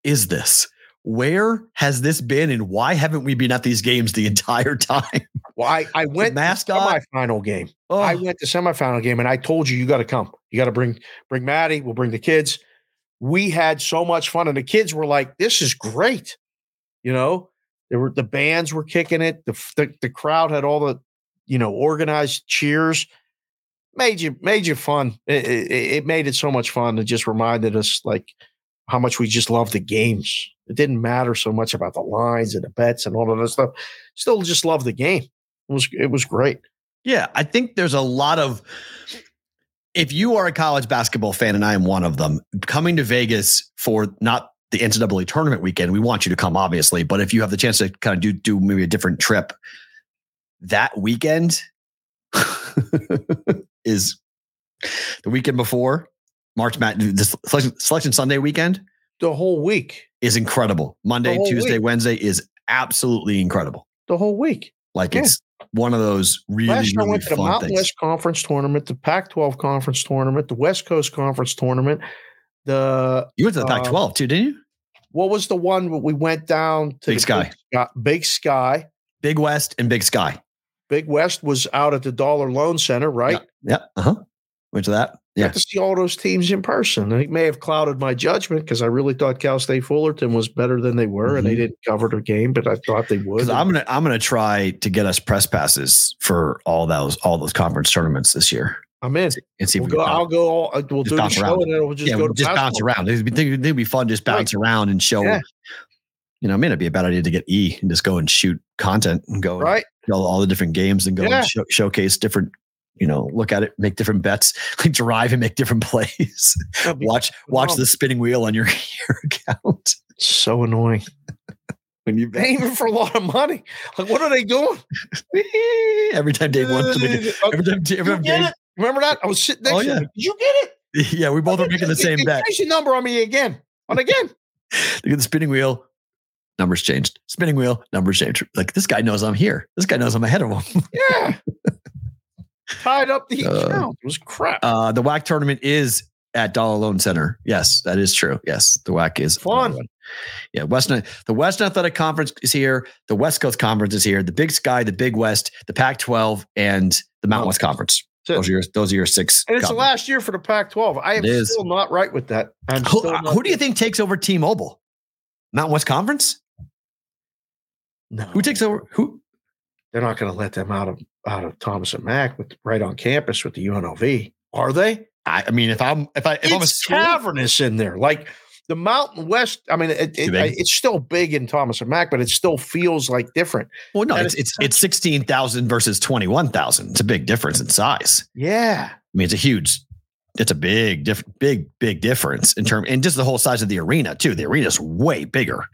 is this? Where has this been? And why haven't we been at these games the entire time?" Well, I, I went mascot? to semifinal game. Oh, I went to semifinal game and I told you you got to come. You got to bring bring Maddie. We'll bring the kids. We had so much fun, and the kids were like, "This is great." You know, there were the bands were kicking it. The the, the crowd had all the you know organized cheers. Made you made you fun. It, it, it made it so much fun. It just reminded us like how much we just love the games. It didn't matter so much about the lines and the bets and all of that stuff. Still, just love the game. It was it was great. Yeah, I think there's a lot of. If you are a college basketball fan, and I am one of them, coming to Vegas for not the NCAA tournament weekend, we want you to come, obviously. But if you have the chance to kind of do do maybe a different trip, that weekend is the weekend before March Madness. The selection, selection Sunday weekend The whole week. is incredible. Monday, Tuesday, week. Wednesday is absolutely incredible. The whole week. Like Yeah. it's one of those really, Last year I really went to the Mountain things. West Conference tournament, the Pac-12 conference tournament, the West Coast conference tournament. The You went to the uh, Pac-12 too, didn't you? what was the one where we went down to Big Sky. Big Sky? Big Sky. Big West and Big Sky. Big West was out at the Dollar Loan Center, right? Yeah. Uh huh. Went to that. Yeah. Got to see all those teams in person. And it may have clouded my judgment because I really thought Cal State Fullerton was better than they were, and they Mhm. didn't cover their game, but I thought they would. I'm gonna I'm gonna try to get us press passes for all those all those conference tournaments this year I'm in. and see if We'll we go, I'll go. All, uh, we'll Just do the show, around. and then we'll just yeah, go we'll to just bounce around. It'd be, it'd be fun just bounce around and show. Yeah. You know, it may not be a bad idea to get E and just go and shoot content and go Right? show all the different games and go Yeah. and show, showcase different. You know, look at it, make different bets, like drive and make different plays. Watch watch the spinning wheel on your, your account so annoying. when you They bet. even for a lot of money. Like, what are they doing? every time Dave wants to make it. Every time, every time Dave? Remember that? I was sitting oh, next Oh, to yeah. you. Did you get it? yeah, we both are making the same bet. The number on me again. On again. Look at the spinning wheel. Numbers changed. Spinning wheel. Numbers changed. Like this guy knows I'm here. This guy knows I'm ahead of him. Yeah. Tied up the Uh, account. It was crap. Uh, the WAC tournament is at Dollar Loan Center. Yes, that is true. Yes, the WAC is Fun. Yeah, Western the Western Athletic Conference is here. The West Coast Conference is here. The Big Sky, the Big West, the Pac-12, and the Mountain Oh. West Conference. Those are your those are your six. and it's the last year for the Pac 12. I am It is. still not right with that. I'm Who, still uh, not- who do you think takes over T-Mobile? Mountain West Conference? No. Who takes over? Who? They're not going to let them out of out of Thomas and Mack with right on campus with the UNLV, are they? I, I mean, if I'm if I if I'm a it's cavernous in there. Like the Mountain West. I mean, it, it, it's still big in Thomas and Mack, but it still feels like different. well, no, that it's it's it's sixteen thousand versus twenty one thousand. It's a big difference in size. Yeah. I mean, it's a huge, it's a big, diff, big, big difference in term, and just the whole size of the arena too. The arena's way bigger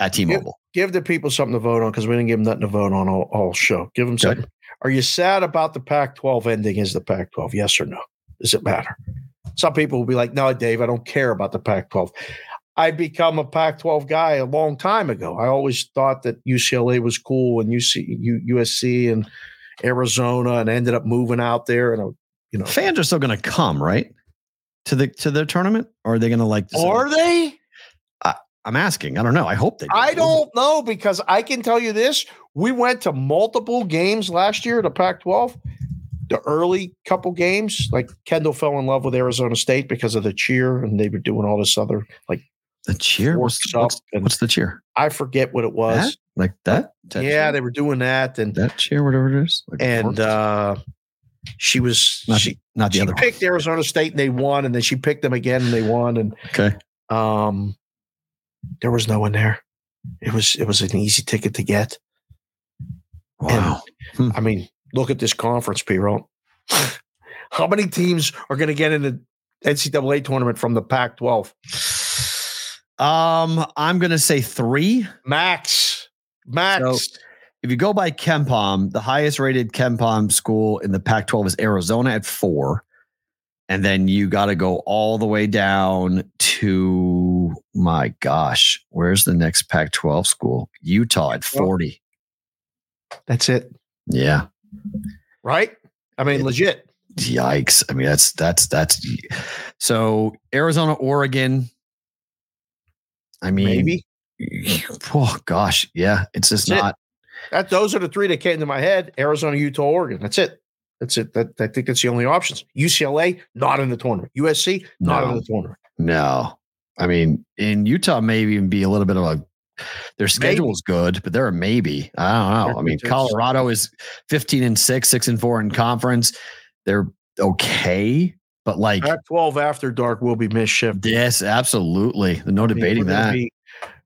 at T-Mobile. Give the people something to vote on because we didn't give them nothing to vote on all, all show. Give them Okay. something. Are you sad about the Pac 12 ending as the Pac 12? Yes or no? Does it matter? Some people will be like, no, Dave, I don't care about the Pac 12. I become a Pac 12 guy a long time ago. I always thought that UCLA was cool and UC, U, USC and Arizona and ended up moving out there. And, you know, Fans are still going to come, right? To the to the tournament, or are they going to like? are they? I'm asking. I don't know. I hope they. do. I don't know because I can tell you this: we went to multiple games last year, the Pac-12. The early couple games, like Kendall fell in love with Arizona State because of the cheer, and they were doing all this other like The cheer. What's, what's, what's the cheer? I forget what it was. That? like that. that yeah, chair? they were doing that, and that cheer, whatever it is. Like and uh, she was not, she not the she other one. picked Arizona State and they won, and then she picked them again and they won, and Okay. um, there was no one there. It was it was an easy ticket to get. Wow. I mean, look at this conference, P. Roll. How many teams are going to get in the NCAA tournament from the Pac-12? Um, I'm gonna say three. Max, max. So- If you go by KenPom, the highest rated KenPom school in the Pac 12 is Arizona at four. And then you got to go all the way down to, my gosh, where's the next Pac 12 school? Utah at 40. That's it, Yeah. right? I mean, It- legit. Yikes. I mean, that's, that's, that's, so Arizona, Oregon. I mean, Maybe Oh, gosh. Yeah. It's just That's it. not. that those are the three that came to my head: Arizona, Utah, Oregon. That's it. That's it. That I think that's the only options. UCLA not in the tournament. USC not No. in the tournament. No. I mean, in Utah, maybe even be a little bit of a their schedule's good, but they're a maybe. I don't know. I mean, Colorado is 15 and 6, 6 and 4 in conference. They're okay, but like Pac-12 after dark will be mischief. yes, absolutely. No I mean, debating that.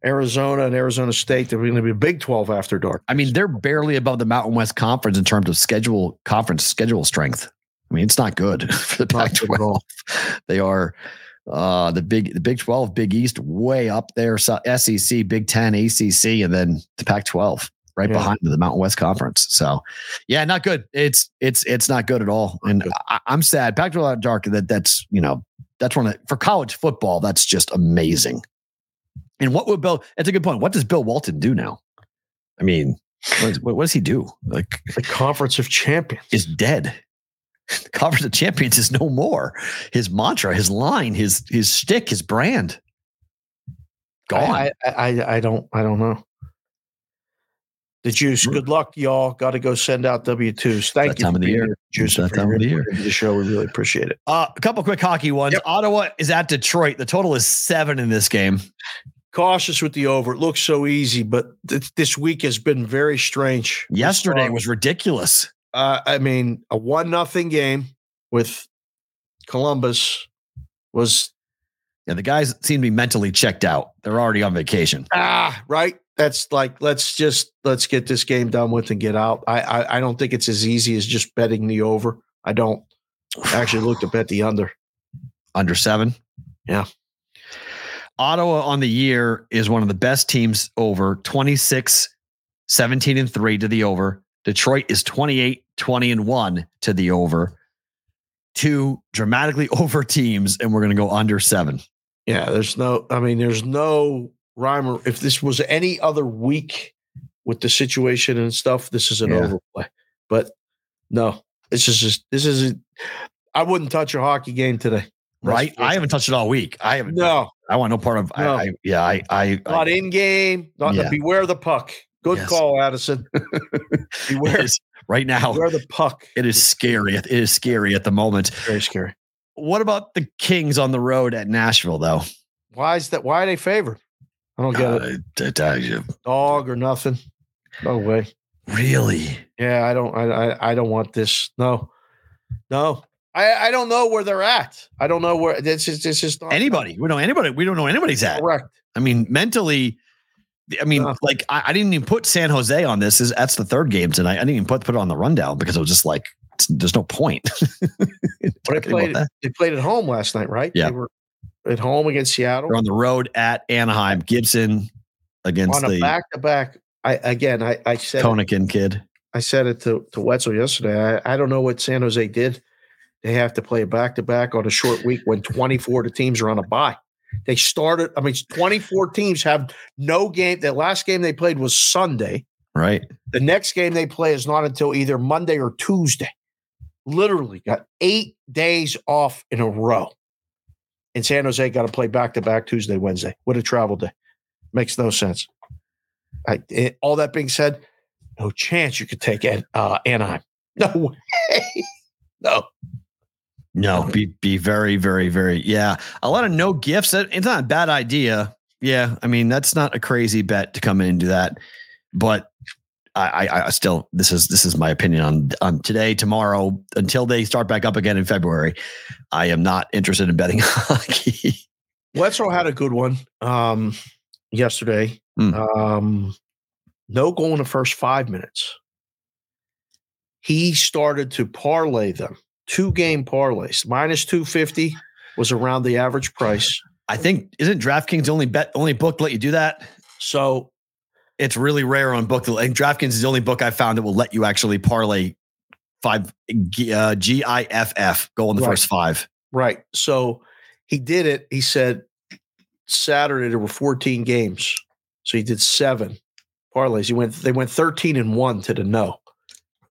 Arizona and Arizona State. They're going to be a Big 12 after dark. I mean, they're barely above the Mountain West Conference in terms of schedule conference schedule strength. I mean, it's not good for the Pac 12. They are uh the big the Big 12, Big East way up there, so SEC, Big 10, ACC and then the Pac 12 right Yeah. behind the Mountain West Conference. So, yeah, not good. It's it's it's not good at all. And. I, I'm sad. Pac 12 dark that that's, you know, that's one of for college football that's just amazing. And what would Bill That's a good point. What does Bill Walton do now? I mean, what, is, what, what does he do? Like The Conference of Champions. is dead. The Conference of Champions is no more. His mantra, his line, his his stick, his brand, gone. I, I, I, I don't, I don't know. The juice. Good luck, y'all. Got to go send out W twos. Thank That you time of the year. Juice. That time of the year. The show. We really appreciate it. uh, a couple quick hockey ones. Yep. Ottawa is at Detroit. The total is seven in this game. Cautious with the over. It looks so easy, but th- this week has been very strange. Yesterday was ridiculous. Uh, I mean, a one nothing game with Columbus was Yeah, the guys seem to be mentally checked out. They're already on vacation. ah right. That's like let's just let's get this game done with and get out. I I, I don't think it's as easy as just betting the over. I don't I actually look to bet the under. Under seven. Yeah. Ottawa on the year is one of the best teams over 26, 17 and 3 to the over. Detroit is 28, 20 and 1 to the over. Two dramatically over teams, and we're going to go under seven. Yeah, there's no. I mean, there's no rhyme. Or, if this was any other week with the situation and stuff, this is an Yeah. overplay. But no, this is just this is. I wouldn't touch a hockey game today. Right? I haven't touched it all week. I haven't. No, I want no part of. No. I, I yeah. I. I, not I in game. Not Yeah. beware the puck. Good Yes. call, Addison. beware, right now, beware the puck. it is scary. It is scary at the moment. Very scary. What about the Kings on the road at Nashville, though? Why is that? Why are they favored? I don't get it. Uh, d- d- Dog or nothing. No way. really? Yeah, I don't. I, I I don't want this. No, no. I I don't know where they're at. I don't know where this is. This is Anybody? We don't know anybody. We don't know anybody's at. correct. I mean, mentally, I mean, No. like I, I didn't even put San Jose on this. Is that's the third game tonight. I didn't even put put it on the rundown because it was just like there's no point. But they played. They played at home last night, right? Yeah. They were at home against Seattle They're on the road at Anaheim. Gibson against on a the back to back. I again. I I said it, Konikin kid. I said it to to Wetzel yesterday. I I don't know what San Jose did. They have to play a back to back on a short week when 24 of the teams are on a bye. They started. I mean, 24 teams have no game. The last game they played was Sunday. Right. The next game they play is not until either Monday or Tuesday. Literally got eight days off in a row. And San Jose got to play back to back Tuesday, Wednesday. What a travel day. Makes no sense. I, it- all that being said, no chance you could take An- uh, Anaheim. No way. No. No, be be very, very, very. Yeah, a lot of no gifts. It's not a bad idea. Yeah, I mean that's not a crazy bet to come in and do that. but I, I, I still this is this is my opinion on on today, tomorrow, until they start back up again in February. I am not interested in betting hockey. Wetzel had a good one um, yesterday. Mm. Um, no goal in the first five minutes. He started to parlay them, two game parlays. Minus 250 was around the average price. I think isn't DraftKings the only bet only book to let you do that? So It's really rare on book. And DraftKings is the only book I found that will let you actually parlay five uh, G I F F goal in the Right. first five. Right. So he did it. He said Saturday there were 14 games. So he did seven parlays. He went they went 13 and 1 to the no.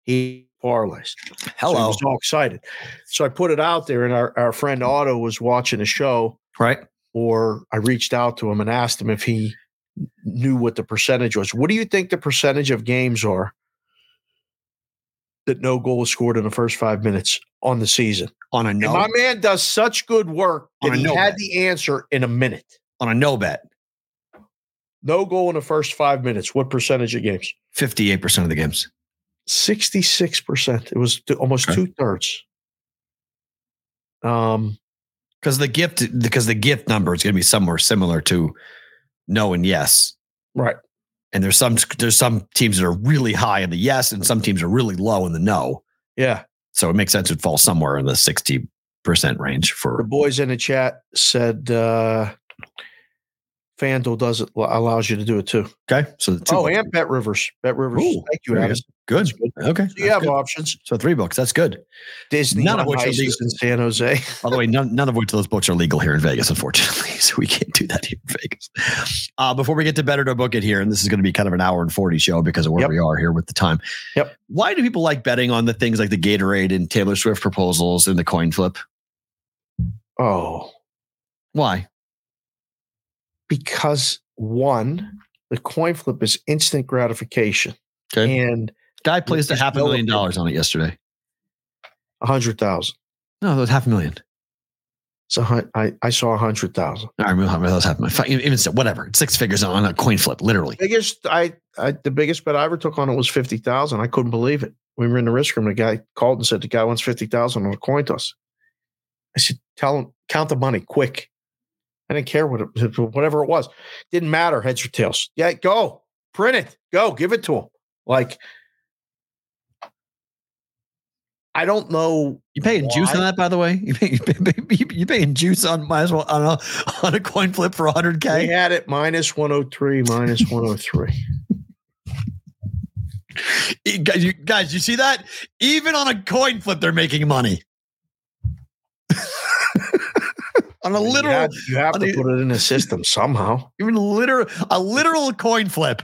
He parlays. So he was all excited. So I put it out there and our, our friend Otto was watching the show right? or I reached out to him and asked him if he knew what the percentage was. What do you think the percentage of games are that no goal was scored in the first five minutes on the season? On a And no my man does such good work that he no had bet. the answer in a minute. on a no bet. No goal in the first five minutes. What percentage of games? Fifty eight percent of the games. 66%. It was almost Okay. two thirds. Um, Because the gift because the gift number is going to be somewhere similar to no and yes. right. And there's some there's some teams that are really high in the yes, and some teams are really low in the no. Yeah. So it makes sense it fall somewhere in the sixty percent range for The boys in the chat said uh FanDuel does it allows you to do it too. okay. So the two Oh, books. and BetRivers. Bet Rivers. Ooh, Thank you, Adam. good. Good. Okay, So you have good. options. so three books. That's good. Disney None of which are legal. in San Jose. By the way, none, none of which those books are legal here in Vegas, unfortunately. So we can't do that here in Vegas. Uh, before we get to better to book it here, and this is going to be kind of an hour and 40 show because of where Yep. we are here with the time. Yep. Why do people like betting on the things like the Gatorade and Taylor Swift proposals and the coin flip? Oh, Why? Because one, the coin flip is instant gratification, Okay. and Guy placed a half a million dollars on it yesterday. a hundred thousand. No, that was half a million. So I I saw a hundred thousand. I remember how that was half a million. Even so, whatever. Six figures on a coin flip, literally. Biggest I, I the biggest bet I ever took on it was fifty thousand. I couldn't believe it. We were in the risk room. The guy called and said the guy wants fifty thousand on a coin toss. I said, "Tell him count the money quick." I didn't care what it, whatever it was. Didn't matter heads or tails. Yeah, go print it. Go give it to him. Like I don't know. You paying juice on that, by the way? You pay, you, paying juice on might as well on a on a coin flip for hundred They k. had it minus one hundred three, minus one hundred three. Guys, you, guys, you see that? Even on a coin flip, they're making money. On a You literal, have, you have to mean- put it in a system somehow. even literal, a literal coin flip,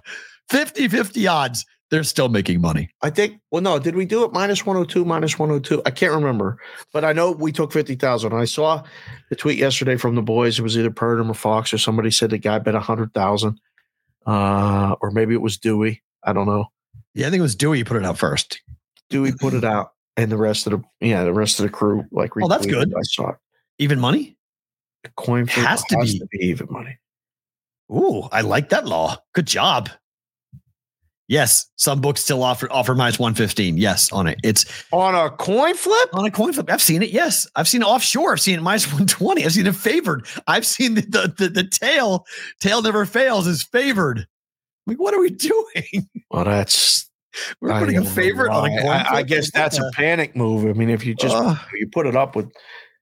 50-50 odds. They're still making money. I think. Well, no, did we do it minus one hundred two, minus one hundred two? I can't remember, but I know we took fifty thousand. I saw the tweet yesterday from the boys. It was either Purdum or Fox or somebody said the guy bet a hundred thousand, uh, or maybe it was Dewey. I don't know. Yeah, I think it was Dewey. You put it out first. Dewey put it out, and the rest of the yeah, the rest of the crew like. Oh, that's good. I saw it. Even money. The coin flip Has to be. even money. Ooh, I like that law. Good job. Yes, some books still offer offer minus one fifteen. Yes, on it. It's On a coin flip? on a coin flip. I've seen it. Yes, I've seen it offshore. I've seen it minus one twenty. I've seen it favored. I've seen the the, the, the tail tail never fails is favored. Like, what are we doing? Well, that's We're I putting a favorite on a why. coin I, I guess that's a panic move. I mean, if you just Ugh. you put it up with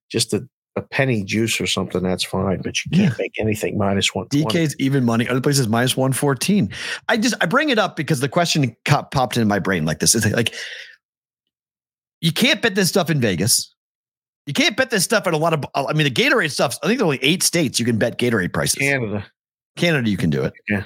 just a, a penny juice or something, that's fine. But you can't make anything minus one. DK's even money. Other places minus one fourteen. I just I bring it up because the question popped in my brain like this. It's like you can't bet this stuff in Vegas. You can't bet this stuff at a lot of. I mean, the Gatorade stuff. I think there are only eight states you can bet Gatorade prices. Canada. Canada, you can do it. Yeah.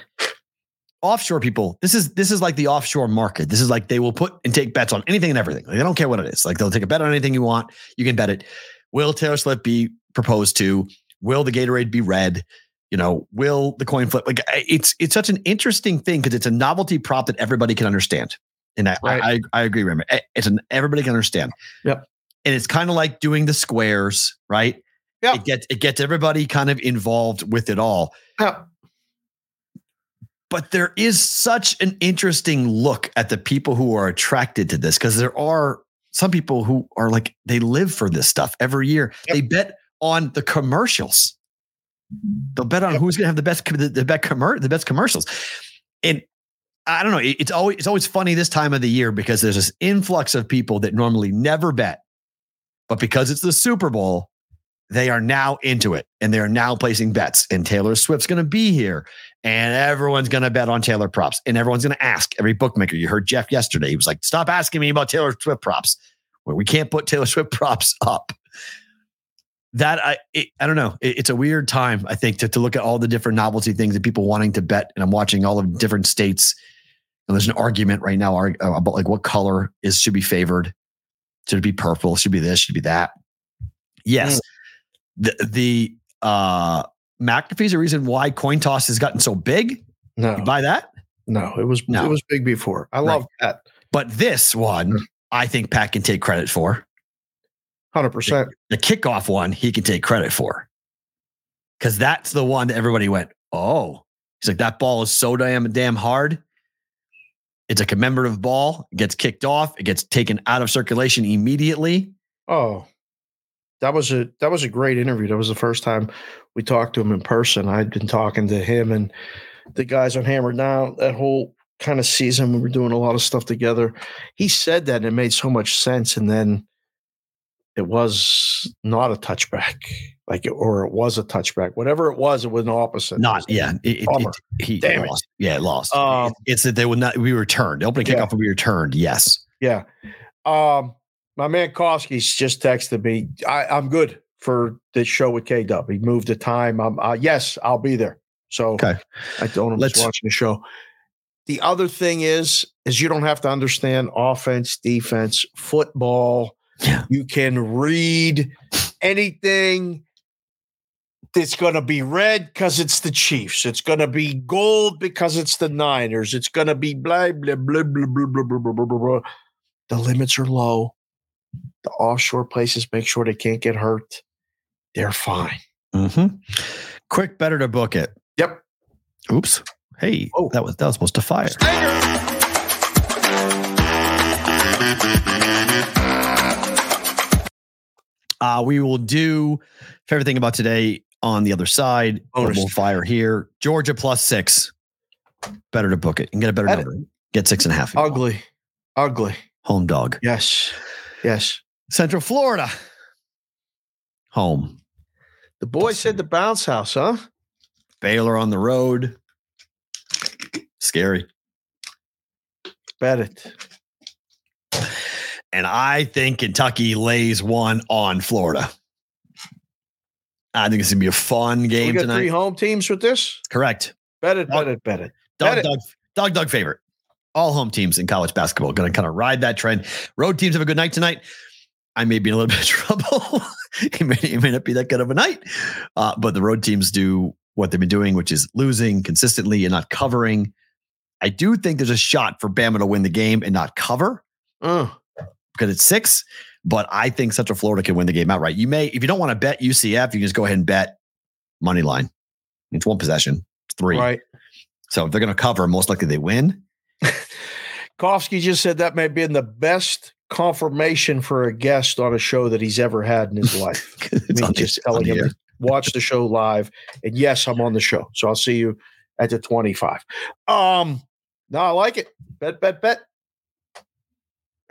Offshore people, this is this is like the offshore market. This is like they will put and take bets on anything and everything. Like, they don't care what it is. Like they'll take a bet on anything you want. You can bet it. Will Taylor Swift be proposed to? Will the Gatorade be red? You know, will the coin flip? Like it's it's such an interesting thing because it's a novelty prop that everybody can understand. And I Right. I, I agree, Raymond. Eh, It's an everybody can understand. Yep. And it's kind of like doing the squares, right? Yeah. It gets it gets everybody kind of involved with it all. Yeah. but there is such an interesting look at the people who are attracted to this because there are some people who are like they live for this stuff every year. Yep. They bet on the commercials. They'll bet on Yep. who's going to have the best the, the best commer- the best commercials. And I don't know. it- It's always it's always funny this time of the year because there's this influx of people that normally never bet, but because it's the Super Bowl, they are now into it and they are now placing bets. And Taylor Swift's going to be here, and everyone's going to bet on Taylor props, and everyone's going to ask every bookmaker. You heard Jeff yesterday; he was like, "Stop asking me about Taylor Swift props. Well, we can't put Taylor Swift props up." That I it, I don't know. It- it's a weird time I think to to look at all the different novelty things and people wanting to bet. And I'm watching all of different states, and there's an argument right now uh, about like what color is should be favored. Should it be purple? Should it be this? Should it be that? Yes. The the uh McAfee's a reason why coin toss has gotten so big. No, You buy that? no, it was No. it was big before. I Right. love that. But this one, mm. I think Pat can take credit for. Hundred percent. The kickoff one, he can take credit for. Because that's the one that everybody went, oh. He's like, that ball is so damn damn hard. It's a commemorative ball. It gets kicked off. It gets taken out of circulation immediately. Oh, that was a that was a great interview. That was the first time we talked to him in person. I'd been talking to him and the guys on Hammer Down that whole kind of season. We were doing a lot of stuff together. He said that and it made so much sense. And then it was not a touchback, like or it was a touchback. Whatever it was, it was an opposite. Not, yeah. It, it- it- he Damn it. lost. Yeah, it lost. Um, it's that they would not, we returned. The opening Yeah. kickoff would be returned. Yes. Yeah. Um, my man Koski's just texted me. I, I'm good for this show with K Dub. He moved the time. I'm uh, yes, I'll be there. So Okay. I told him Let's- watching the show. The other thing is, is you don't have to understand offense, defense, football. Yeah. You can read anything that's going to be red because it's the Chiefs. It's going to be gold because it's the Niners. It's going to be blah, blah, blah, blah, blah, blah, blah, blah, blah, blah, blah. The limits are low. The offshore places make sure they can't get hurt. They're fine. Mm-hmm. Quick, better to book it. Yep. Oops. Hey, Oh. that was that was supposed to fire. Uh, we will do favorite thing about today on the other side. We'll fire here. Georgia plus six. Better to book it and get a better Bet number. Get six and a half. Ugly. Ugly. Home dog. Yes. Yes. Central Florida. Home. The boy said the bounce house, huh? Baylor on the road. Scary. Bet it. And I think Kentucky lays one on Florida. I think it's gonna be a fun We game got three home teams with this. Correct. Bet it. Dog- Bet it. Bet it. Dog, Bet it. dog, dog, dog favorite. All home teams in college basketball going to kind of ride that trend. Road teams have a good night tonight. I may be in a little bit of trouble. it, may, it may not be that good of a night, uh, but the road teams do what they've been doing, which is losing consistently and not covering. I do think there's a shot for Bama to win the game and not cover Uh, because it's six. But I think Central Florida can win the game outright. You may, if you don't want to bet UCF, you can just go ahead and bet money line. It's one possession, it's three. right. So if they're going to cover, most likely they win. Kofsky just said that may have been the best confirmation for a guest on a show that he's ever had in his life. Me just telling him watch the show live. And yes, I'm on the show. So I'll see you at the 25. Um, no, I like it. Bet, bet, bet.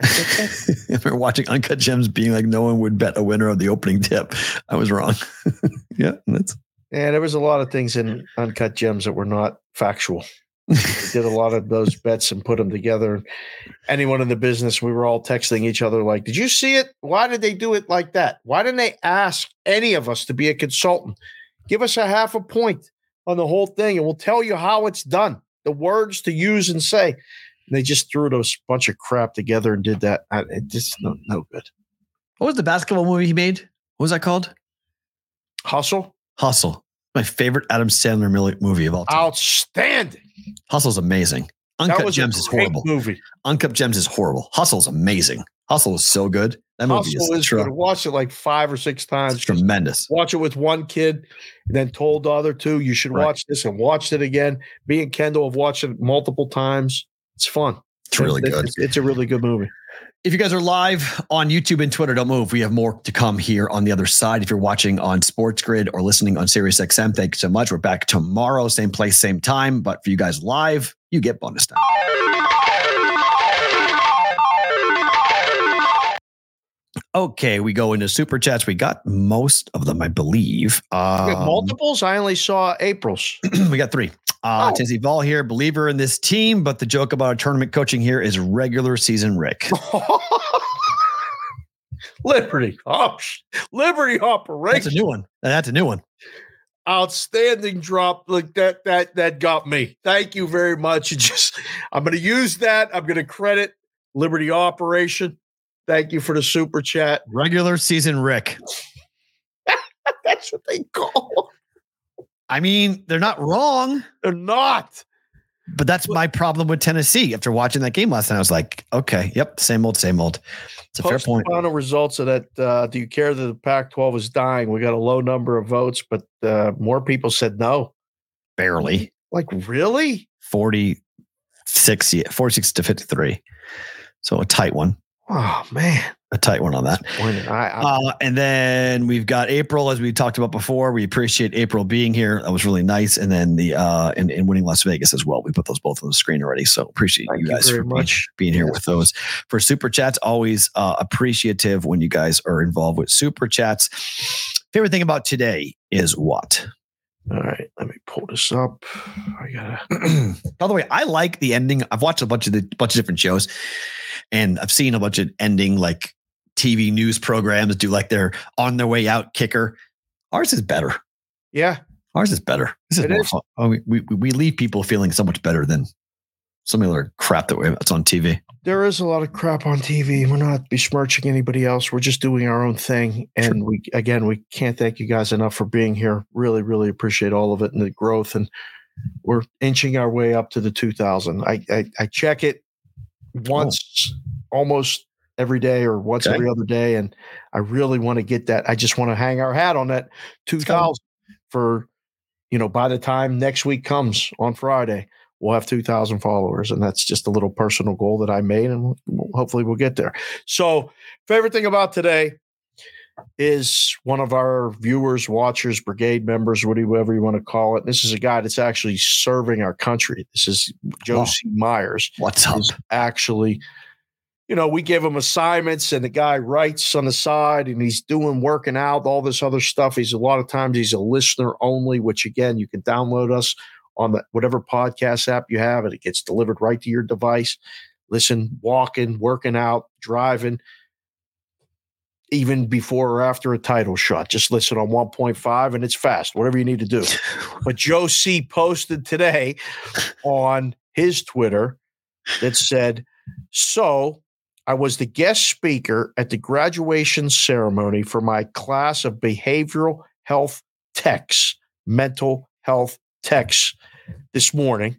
if we're watching Uncut Gems being like no one would bet a winner of the opening tip, I was wrong. yeah, that's And there was a lot of things in Uncut Gems that were not factual. Did a lot of those bets and put them together. Anyone in the business, we were all texting each other like, "Did you see it? Why did they do it like that? Why didn't they ask any of us to be a consultant? Give us a half a point on the whole thing, and we'll tell you how it's done, the words to use and say." And they just threw those bunch of crap together and did that. I, it just no, no good. what was the basketball movie he made? What was that called? Hustle, Hustle. My favorite Adam Sandler movie of all time. outstanding. Hustle's amazing. Uncut Gems is horrible. movie. Uncut Gems is horrible. Hustle's amazing. Hustle is so good. That movie Hustle is, is. Watched it like five or six times. It's tremendous. Watch it with one kid, and then told the other two, you should Right. watch this and watched it again. Me and Kendall have watched it multiple times. It's fun. It's really good. It's, it's a really good movie. If you guys are live on YouTube and Twitter, don't move. We have more to come here on the other side. If you're watching on Sports Grid or listening on Sirius XM, thank you so much. We're back tomorrow, same place, same time. But for you guys live, you get bonus time. Okay, we go into super chats. We got most of them, I believe. Um, multiples? I only saw April's. we got three. Uh, Oh. Tennessee Ball here, believer in this team, but the joke about our tournament coaching here is regular season Rick. Liberty. Oh, Liberty Operation. That's a new one. That's a new one. Outstanding drop. Like that, that, that got me. Thank you very much. It just, I'm going to use that. I'm going to credit Liberty operation. Thank you for the super chat. Regular season Rick. That's what they call. I mean, they're not wrong, They're not. but that's my problem with Tennessee. After watching that game last night, I was like, okay, yep, same old, same old. It's a fair Post point. Final results of that. Uh, do you care that the Pac-12 is dying? We got a low number of votes, but uh, more people said no. Barely. Like really? 46, 46 to 53. So a tight one. Oh man, A tight one on that. Uh, and then we've got April, as we talked about before. We appreciate April being here. That was really nice. And then the uh and, and winning Las Vegas as well. We put those both on the screen already. So appreciate Thank you you guys very for being, much. being here Yes. with those. For super chats, always uh appreciative when you guys are involved with super chats. Favorite thing about today is what? all right, let me pull this up. I gotta. By the way, I like the ending. I've watched a bunch of the bunch of different shows, and I've seen a bunch of ending like TV news programs do like their on their way out kicker. Ours is better. Yeah, Ours is better. This is It more is. fun. Oh, we, we we leave people feeling so much better than some other crap that we, that's on TV. there is a lot of crap on TV. We're not besmirching anybody else. We're just doing our own thing. And we, again, we can't thank you guys enough for being here. Really, really appreciate all of it and the growth. And we're inching our way up to the 2000. I, I, I check it once almost every day or once Okay. every other day. And I really want to get that. I just want to hang our hat on that 2000 for, you know, by the time next week comes on Friday, we'll have 2,000 followers. And that's just a little personal goal that I made. And we'll- hopefully we'll get there. So, favorite thing about today is one of our viewers, watchers, brigade members, whatever you want to call it. This is a guy that's actually serving our country. This is Joe Wow. C. Myers What's up? actually, you know, we give him assignments and the guy writes on the side and he's doing working out, all this other stuff. He's a lot of times he's a listener only, which again, you can download us on the whatever podcast app you have and it gets delivered right to your device. Listen, walking, working out, driving, even before or after a title shot. Just listen on 1.5 and it's fast, whatever you need to do. But Joe C posted today on his Twitter that said, So I was the guest speaker at the graduation ceremony for my class of behavioral health techs, mental health techs this morning.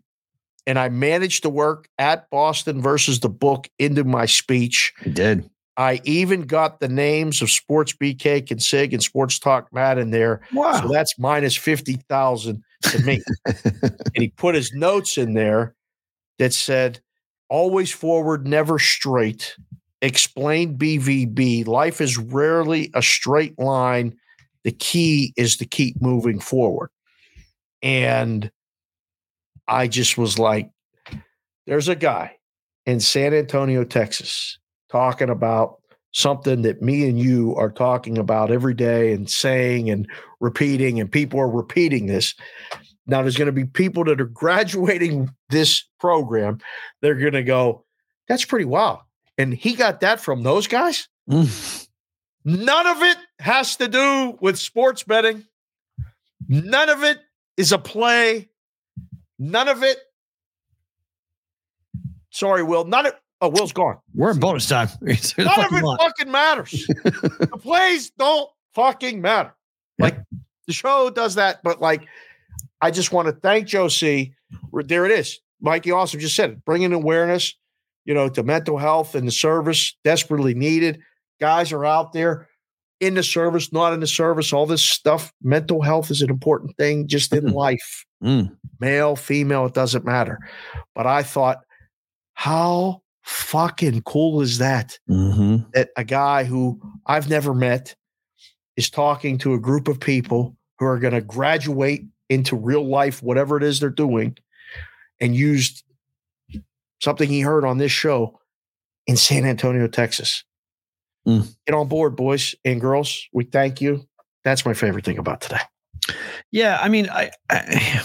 And I managed to work at Boston versus the book into my speech. Did. I even got the names of Sports BK, and Sig and Sports Talk Matt in there. Wow. So that's minus 50,000 to me. and he put his notes in there that said, always forward, never straight. Explain BVB. Life is rarely a straight line. The key is to keep moving forward. And I just was like, there's a guy in San Antonio, Texas, talking about something that me and you are talking about every day and saying and repeating, and people are repeating this. Now, there's going to be people that are graduating this program. They're going to go, that's pretty wild. And he got that from those guys. Mm. None of it has to do with sports betting. None of it is a play. None of it. Sorry, Will. None of oh, Will's gone. We're in bonus time. It's None of it lot. fucking matters. the plays don't fucking matter. Like the show does that, but like I just want to thank Joe C. There it is. Mikey also just said it, bringing awareness, you know, to mental health and the service desperately needed. guys are out there in the service, not in the service, all this stuff. Mental health is an important thing just in Mhm. life, Mm. male, female, it doesn't matter. But I thought, how fucking cool is that? Mm-hmm. That a guy who I've never met is talking to a group of people who are going to graduate into real life, whatever it is they're doing, and used something he heard on this show in San Antonio, Texas. Mm. Get on board, boys and girls. We thank you. That's my favorite thing about today. Yeah, I mean, I, I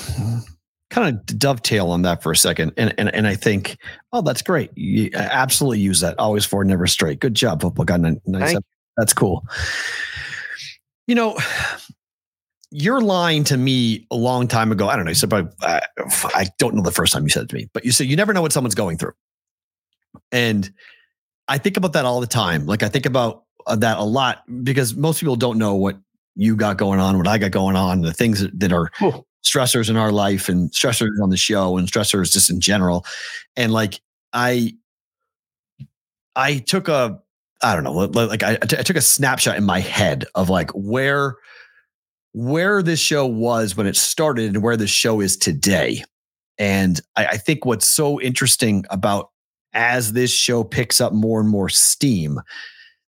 kind of dovetail on that for a second, and and and I think, oh, that's great. You absolutely use that. Always forward, never straight. Good job, football guy. Nice. That's cool. You know, your line to me a long time ago. I don't know. You said, but I, I don't know the first time you said it to me, but you said you never know what someone's going through, and I think about that all the time. Like I think about uh, that a lot because most people don't know what you got going on, what I got going on, the things that, are Oh. stressors in our life and stressors on the show and stressors just in general. And like I, I took a, I don't know, like I took a snapshot in my head of like where, where this show was when it started and where this show is today. And I, I think what's so interesting about as this show picks up more and more steam,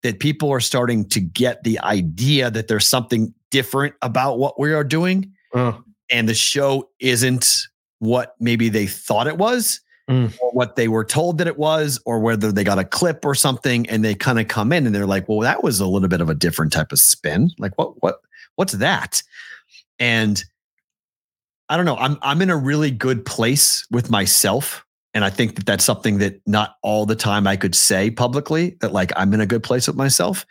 that people are starting to get the idea that there's something different about what we are doing Uh, and the show isn't what maybe they thought it was Mm. or what they were told that it was or whether they got a clip or something and they kind of come in and they're like well that was a little bit of a different type of spin like what what what's that and i don't know i'm i'm in a really good place with myself and i think that that's something that not all the time i could say publicly that like i'm in a good place with myself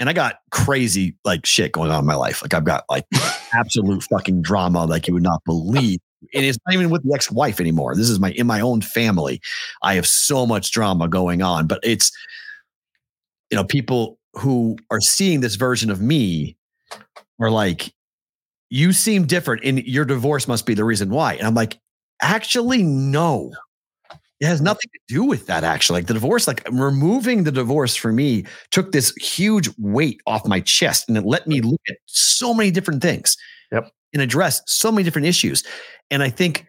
and i got crazy like shit going on in my life like i've got like absolute fucking drama like you would not believe. And it's not even with the ex-wife anymore. This is my in my own family. I have so much drama going on, but it's you know, people who are seeing this version of me are like, you seem different, and your divorce must be the reason why. And I'm like, actually, no. It has nothing to do with that, actually. Like the divorce, like removing the divorce for me took this huge weight off my chest and it let me look at so many different things Yep. and address so many different issues. And I think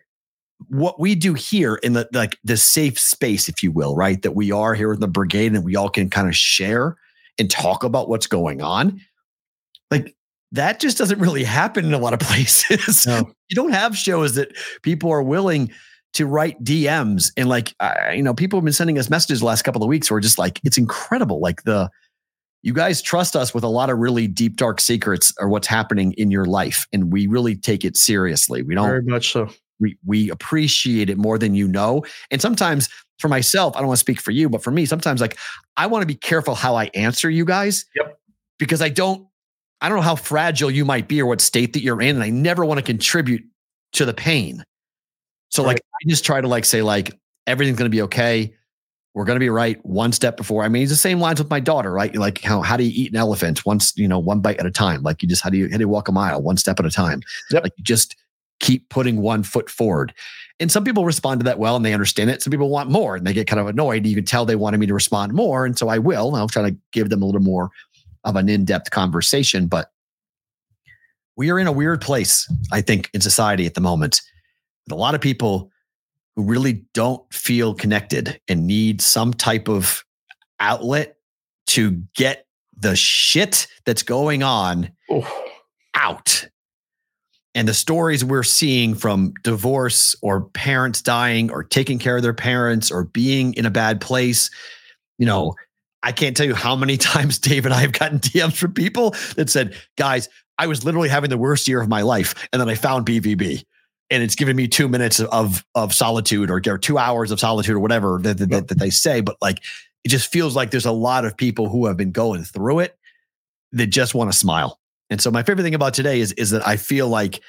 what we do here in the like the safe space, if you will, right? That we are here in the brigade and we all can kind of share and talk about what's going on. Like that just doesn't really happen in a lot of places. No. You don't have shows that people are willing to write DMs and like uh, you know people have been sending us messages the last couple of weeks who are just like it's incredible like the you guys trust us with a lot of really deep dark secrets or what's happening in your life and we really take it seriously we don't very much so. we we appreciate it more than you know. And sometimes for myself, I don't want to speak for you, but for me, sometimes like I want to be careful how I answer you guys. Yep. Because I don't I don't know how fragile you might be or what state that you're in. And I never want to contribute to the pain. So like I just try to like say, like, everything's gonna be okay. We're gonna be right one step before. I mean, it's the same lines with my daughter, right? Like how how do you eat an elephant? Once, you know, one bite at a time. Like you just how do you how do you walk a mile one step at a time? Yep. Like you just keep putting one foot forward. And some people respond to that well and they understand it. Some people want more and they get kind of annoyed. You can tell they wanted me to respond more. And so I will. I'll try to give them a little more of an in depth conversation. But we are in a weird place, I think, in society at the moment. With a lot of people who really don't feel connected and need some type of outlet to get the shit that's going on Oh, out. And the stories we're seeing from divorce or parents dying or taking care of their parents or being in a bad place, you know, I can't tell you how many times Dave and I have gotten DMs from people that said, guys, I was literally having the worst year of my life. And then I found BVB. And it's given me two minutes of of solitude or, or two hours of solitude or whatever that, that, that, that they say. But like it just feels like there's a lot of people who have been going through it that just want to smile. And so my favorite thing about today is is that I feel like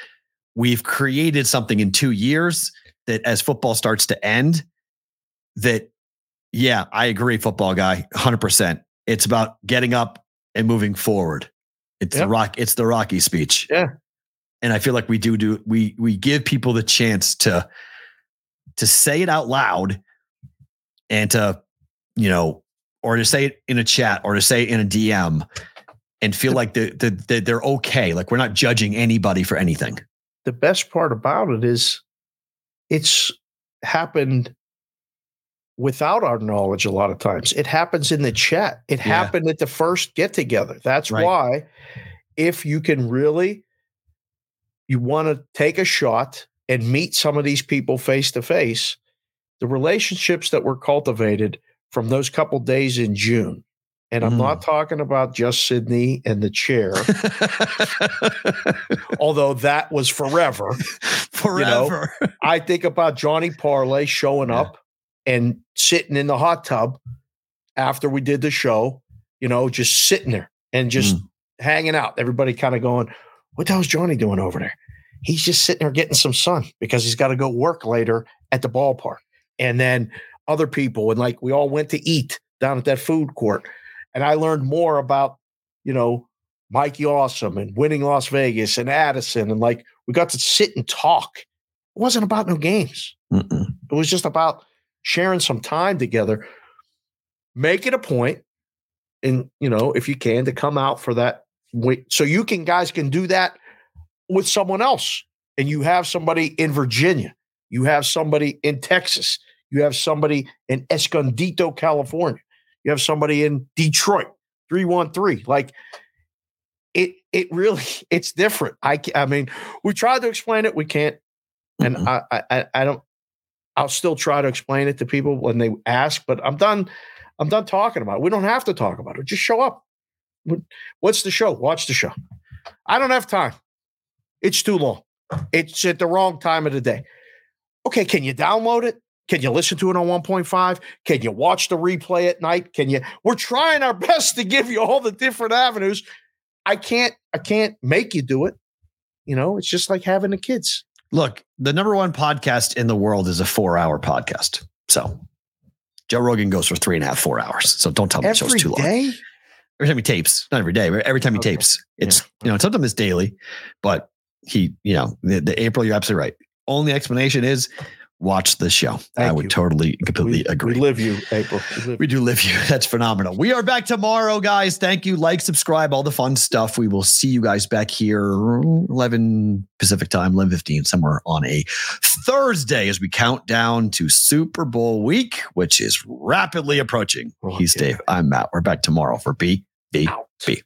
we've created something in 2 years that as football starts to end that yeah, I agree football guy 100%. It's about getting up and moving forward. It's Yep. the rock it's the Rocky speech. Yeah. And I feel like we do do we we give people the chance to to say it out loud and to you know or to say it in a chat or to say it in a DM and feel like the, the, the, they're okay. Like we're not judging anybody for anything. The best part about it is it's happened without our knowledge a lot of times. It happens in the chat. It Yeah. happened at the first get together. That's Right. why if you can really you want to take a shot and meet some of these people face to face, the relationships that were cultivated from those couple days in June. And I'm Mm. not talking about just Sydney and the chair, although that was forever. Forever. I think about Johnny Parlay showing Yeah. up and sitting in the hot tub after we did the show, you know, just sitting there and just Mm. hanging out. Everybody kind of going, What the hell's Johnny doing over there? He's just sitting there getting some sun because he's got to go work later at the ballpark. And then other people, and like we all went to eat down at that food court. And I learned more about, you know, Mikey Awesome and winning Las Vegas and Addison. And like we got to sit and talk. It wasn't about no games. Mm-mm. It was just about sharing some time together. Make it a point, and you know, if you can, to come out for that. So you can guys can do that with someone else, and you have somebody in Virginia, you have somebody in Texas, you have somebody in Escondido, California, you have somebody in Detroit, three one three. Like it, it really, it's different. I, I mean, we tried to explain it, we can't, and Mm-mm. I, I, I- I don't. I'll still try to explain it to people when they ask, but I'm done. I'm done talking about it. We don't have to talk about it. Just show up. What's the show? Watch the show. I don't have time. It's too long. It's at the wrong time of the day. Okay, can you download it? Can you listen to it on 1.5? Can you watch the replay at night? Can you? We're trying our best to give you all the different avenues. I can't. I can't make you do it. You know, it's just like having the kids. Look, the number one podcast in the world is a four hour podcast. So Joe Rogan goes for three and a half, four hours. So don't tell me the show's Every too long. Every time he tapes, not every day, but every time he Okay. tapes, it's, you know, sometimes it's daily, but he, you know, the, the April, you're absolutely right. Only explanation is watch the show. I would you. totally, completely we, agree. We live you, April. We live We do live you. That's phenomenal. We are back tomorrow, guys. Thank you. Like, subscribe, all the fun stuff. We will see you guys back here 11 Pacific time, 11 15, somewhere on a Thursday as we count down to Super Bowl week, which is rapidly approaching. Oh, He's yeah. Dave. I'm Matt. We're back tomorrow for B B. B.